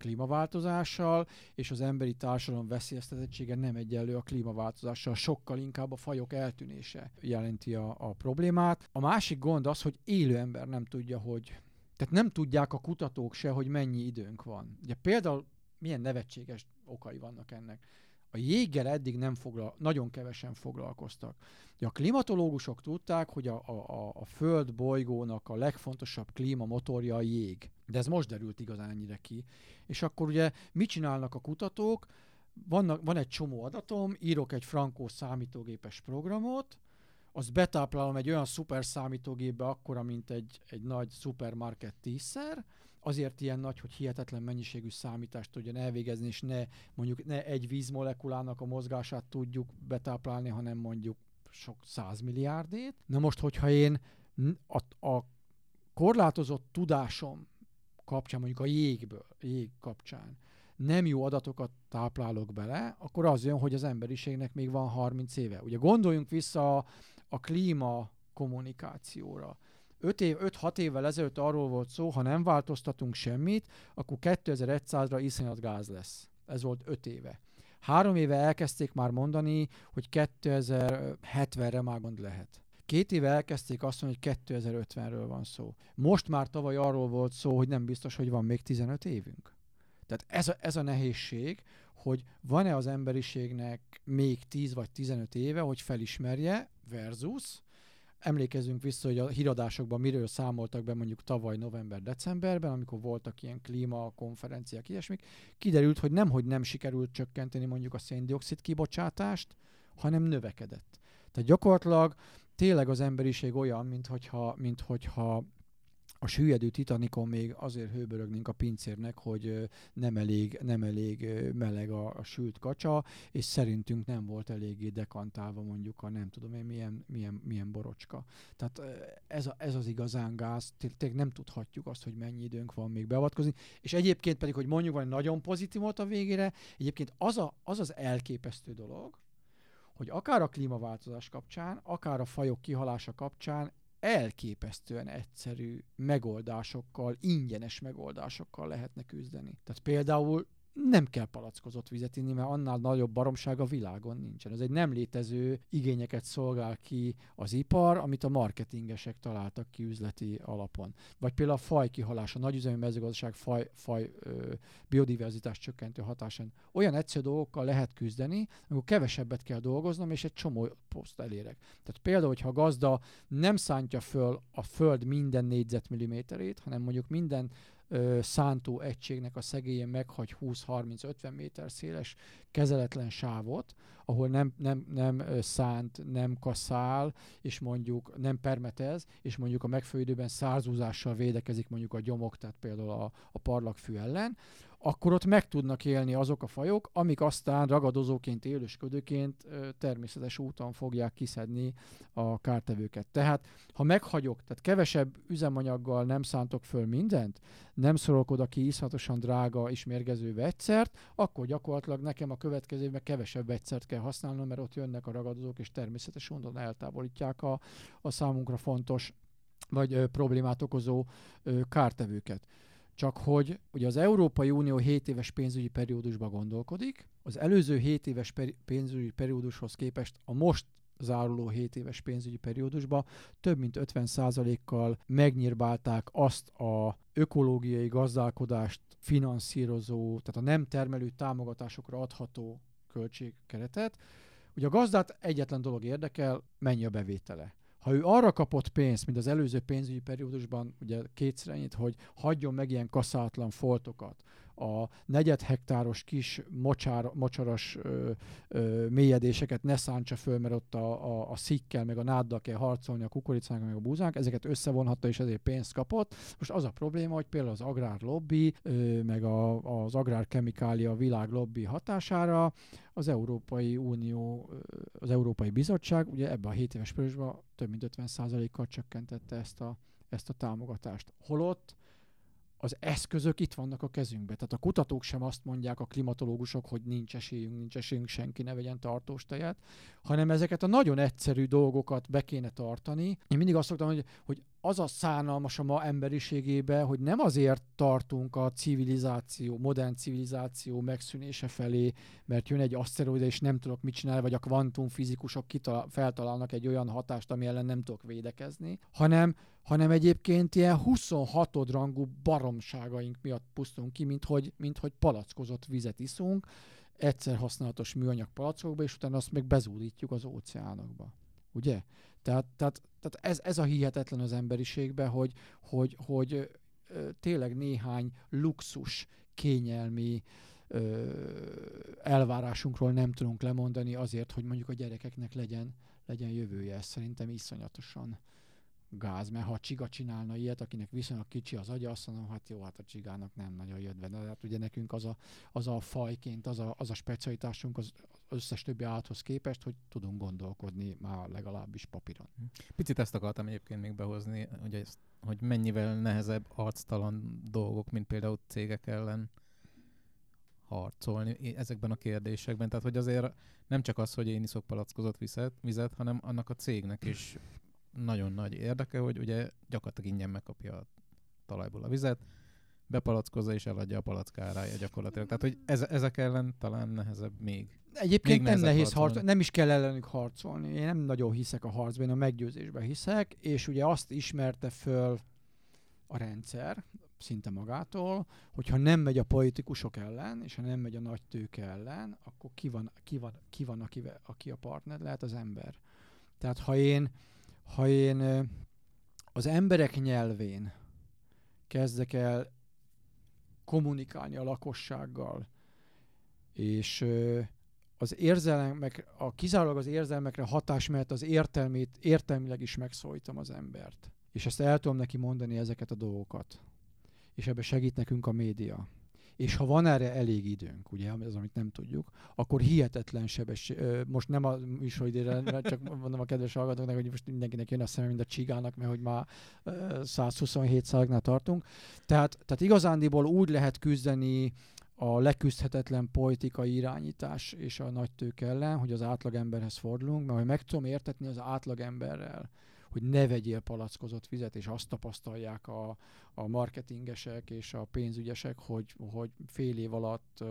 klímaváltozással, és az emberi társadalom veszélyeztetettsége nem egyenlő a klímaváltozással, sokkal inkább a fajok eltűnése jelenti a, a problémát. A másik gond az, hogy élő ember nem tudja, hogy tehát nem tudják a kutatók se, hogy mennyi időnk van. Ugye például milyen nevetséges okai vannak ennek. A jéggel eddig nem foglal, nagyon kevesen foglalkoztak. Ugye a klimatológusok tudták, hogy a, a, a Föld bolygónak a legfontosabb klímamotorja a jég. De ez most derült igazán ennyire ki. És akkor ugye mit csinálnak a kutatók? Vannak, van egy csomó adatom, írok egy frankó számítógépes programot, azt betáplálom egy olyan szuper számítógépbe akkora, mint egy, egy nagy szupermarket tízszer, azért ilyen nagy, hogy hihetetlen mennyiségű számítást tudjon elvégezni, és ne mondjuk ne egy vízmolekulának a mozgását tudjuk betáplálni, hanem mondjuk sok százmilliárdét. Na most, hogyha én a, a korlátozott tudásom kapcsán, mondjuk a jégből, jég kapcsán, nem jó adatokat táplálok bele, akkor az jön, hogy az emberiségnek még van 30 éve. Ugye gondoljunk vissza a, a klíma kommunikációra. 5 év, 5-6 évvel ezelőtt arról volt szó, ha nem változtatunk semmit, akkor 2100-ra iszonyat gáz lesz. Ez volt 5 éve. Három éve elkezdték már mondani, hogy 2070-re már gond lehet. Két éve elkezdték azt mondani, hogy 2050-ről van szó. Most már tavaly arról volt szó, hogy nem biztos, hogy van még 15 évünk. Tehát ez a, ez a nehézség, hogy van-e az emberiségnek még 10 vagy 15 éve, hogy felismerje versus emlékezzünk vissza, hogy a híradásokban miről számoltak be mondjuk tavaly november-decemberben, amikor voltak ilyen klímakonferenciák, ilyesmik, kiderült, hogy nem, hogy nem sikerült csökkenteni mondjuk a széndiokszid kibocsátást, hanem növekedett. Tehát gyakorlatilag tényleg az emberiség olyan, mint hogyha, mint hogyha a süllyedő Titanikon még azért hőbörögnénk a pincérnek, hogy nem elég, nem elég meleg a, a sült kacsa, és szerintünk nem volt eléggé dekantálva mondjuk a nem tudom én milyen, milyen, milyen borocska. Tehát ez, a, ez az igazán gáz, tényleg nem tudhatjuk azt, hogy mennyi időnk van még beavatkozni, és egyébként pedig, hogy mondjuk van nagyon pozitívot a végére, egyébként az, a, az az elképesztő dolog, hogy akár a klímaváltozás kapcsán, akár a fajok kihalása kapcsán elképesztően egyszerű megoldásokkal, ingyenes megoldásokkal lehetne küzdeni. Tehát például nem kell palackozott vizet inni, mert annál nagyobb baromság a világon nincsen. Ez egy nem létező igényeket szolgál ki az ipar, amit a marketingesek találtak ki üzleti alapon. Vagy például a fajkihalás, a nagyüzemi mezőgazdaság faj, faj ö, biodiverzitás csökkentő hatásán. Olyan egyszerű dolgokkal lehet küzdeni, amikor kevesebbet kell dolgoznom, és egy csomó poszt elérek. Tehát például, hogyha a gazda nem szántja föl a föld minden négyzetmilliméterét, hanem mondjuk minden ö, szántó egységnek a szegélyen meghagy 20-30-50 méter széles kezeletlen sávot, ahol nem, nem, nem szánt, nem kaszál, és mondjuk nem permetez, és mondjuk a megfelelő időben szárzúzással védekezik mondjuk a gyomok, tehát például a, a parlagfű ellen, akkor ott meg tudnak élni azok a fajok, amik aztán ragadozóként, élősködőként természetes úton fogják kiszedni a kártevőket. Tehát, ha meghagyok, tehát kevesebb üzemanyaggal nem szántok föl mindent, nem szorok oda ki iszhatosan drága és mérgező vegyszert, akkor gyakorlatilag nekem a következő évben kevesebb vegyszert kell használnom, mert ott jönnek a ragadozók, és természetes módon eltávolítják a, a számunkra fontos vagy ö, problémát okozó ö, kártevőket. Csak hogy ugye az Európai Unió 7 éves pénzügyi periódusban gondolkodik, az előző 7 éves peri- pénzügyi periódushoz képest a most záruló 7 éves pénzügyi periódusban több mint 50%-kal megnyírbálták azt a ökológiai gazdálkodást finanszírozó, tehát a nem termelő támogatásokra adható költségkeretet. Ugye a gazdát egyetlen dolog érdekel, mennyi a bevétele ha ő arra kapott pénzt, mint az előző pénzügyi periódusban, ugye kétszer ennyit, hogy hagyjon meg ilyen kaszátlan foltokat, a negyed hektáros kis mocsár, mocsaras ö, ö, mélyedéseket ne szántsa föl, mert ott a, a, a szikkel, meg a náddal kell harcolni a kukoricának, meg a búzánk, ezeket összevonhatta, és ezért pénzt kapott. Most az a probléma, hogy például az agrárlobby, ö, meg a, az agrárkemikália világ lobby hatására az Európai Unió, az Európai Bizottság ugye ebben a 7 éves periódusban több mint 50%-kal csökkentette ezt a, ezt a támogatást. Holott az eszközök itt vannak a kezünkben. Tehát a kutatók sem azt mondják, a klimatológusok, hogy nincs esélyünk, nincs esélyünk, senki ne vegyen tartós tejet, hanem ezeket a nagyon egyszerű dolgokat be kéne tartani. Én mindig azt szoktam, hogy, hogy az a szánalmas a ma emberiségébe, hogy nem azért tartunk a civilizáció, modern civilizáció megszűnése felé, mert jön egy aszteroida, és nem tudok mit csinálni, vagy a kvantumfizikusok kitalál, feltalálnak egy olyan hatást, ami ellen nem tudok védekezni, hanem, hanem egyébként ilyen 26 rangú baromságaink miatt pusztulunk ki, mint hogy, mint hogy palackozott vizet iszunk, egyszer használatos műanyag palackokba, és utána azt meg bezúdítjuk az óceánokba. Ugye? Tehát, tehát, tehát ez, ez a hihetetlen az emberiségben, hogy, hogy, hogy tényleg néhány luxus, kényelmi ö, elvárásunkról nem tudunk lemondani azért, hogy mondjuk a gyerekeknek legyen, legyen jövője. Ez szerintem iszonyatosan gáz, mert ha a csiga csinálna ilyet, akinek viszonylag kicsi az agya, azt mondom, hát jó, hát a csigának nem nagyon jött be. De hát ugye nekünk az a, az a fajként, az a, az a specialitásunk az összes többi állathoz képest, hogy tudunk gondolkodni már legalábbis papíron. Picit ezt akartam egyébként még behozni, hogy, ezt, hogy mennyivel nehezebb arctalan dolgok, mint például cégek ellen harcolni ezekben a kérdésekben. Tehát, hogy azért nem csak az, hogy én iszok palackozott vizet, vizet, hanem annak a cégnek is nagyon nagy érdeke, hogy ugye gyakorlatilag ingyen megkapja a talajból a vizet, bepalackozza és eladja a palackárája gyakorlatilag. Tehát, hogy ez, ezek ellen talán nehezebb még. Egyébként még nem nehéz harcolni, nem is kell ellenük harcolni. Én nem nagyon hiszek a harcban, én a meggyőzésben hiszek, és ugye azt ismerte föl a rendszer, szinte magától, hogyha nem megy a politikusok ellen, és ha nem megy a nagy tőke ellen, akkor ki van, ki van, ki van aki, aki a partner? Lehet az ember. Tehát ha én, ha én az emberek nyelvén kezdek el kommunikálni a lakossággal, és az érzelmek, a kizárólag az érzelmekre hatás mert az értelmét, értelmileg is megszólítom az embert. És ezt el tudom neki mondani ezeket a dolgokat. És ebbe segít nekünk a média és ha van erre elég időnk, ugye, ez amit nem tudjuk, akkor hihetetlen sebes, most nem a műsoridére, csak mondom a kedves hallgatóknak, hogy most mindenkinek jön a szemem, mint a csigának, mert hogy már 127 százagnál tartunk. Tehát, tehát igazándiból úgy lehet küzdeni a leküzdhetetlen politikai irányítás és a nagy tők ellen, hogy az átlagemberhez fordulunk, mert hogy meg tudom értetni az átlagemberrel, hogy ne vegyél palackozott vizet, és azt tapasztalják a, a marketingesek és a pénzügyesek, hogy, hogy fél év alatt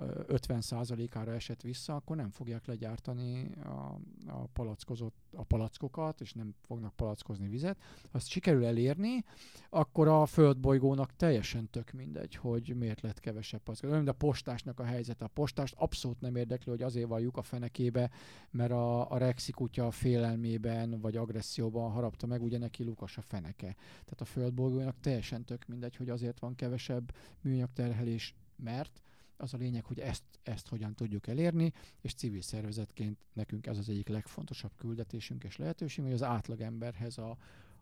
50%-ára esett vissza, akkor nem fogják legyártani a, a, palackozott, a palackokat, és nem fognak palackozni vizet. Ha azt sikerül elérni, akkor a földbolygónak teljesen tök mindegy, hogy miért lett kevesebb palack. Olyan, de a postásnak a helyzet. A postást abszolút nem érdekli, hogy azért van lyuk a fenekébe, mert a, a Rexi kutya félelmében vagy agresszióban harapta meg, ugye neki lukas a feneke. Tehát a földbolygónak teljesen tök mindegy, hogy azért van kevesebb műanyag terhelés, mert az a lényeg, hogy ezt, ezt hogyan tudjuk elérni, és civil szervezetként nekünk ez az egyik legfontosabb küldetésünk és lehetőség, hogy az átlagemberhez, a,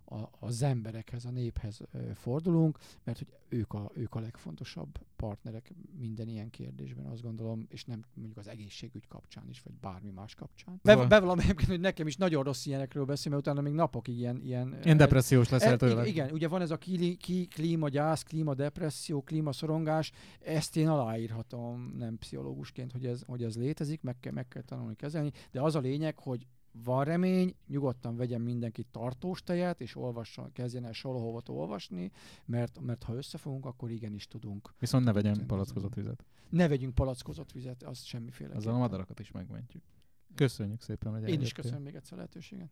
a, az emberekhez, a néphez fordulunk, mert hogy ők a, ők a legfontosabb partnerek minden ilyen kérdésben, azt gondolom, és nem mondjuk az egészségügy kapcsán is, vagy bármi más kapcsán. Be, bevallom egyébként, hogy nekem is nagyon rossz ilyenekről beszél, mert utána még napokig ilyen... Ilyen, ilyen depressziós leszel e, tőle. Igen, ugye van ez a ki, ki, klímagyász, klímadepresszió, klímaszorongás, ezt én aláírhatom nem pszichológusként, hogy ez, hogy ez létezik, meg kell, meg kell tanulni kezelni, de az a lényeg, hogy van remény, nyugodtan vegyen mindenki tartós tejet, és olvasson, kezdjen el Solhovat olvasni, mert, mert ha összefogunk, akkor igenis tudunk. Viszont ne vegyen palackozott vizet. Ne vegyünk palackozott vizet, az semmiféle. Ezzel a madarakat is megmentjük. Köszönjük szépen, hogy Én is köszönöm még egyszer a lehetőséget.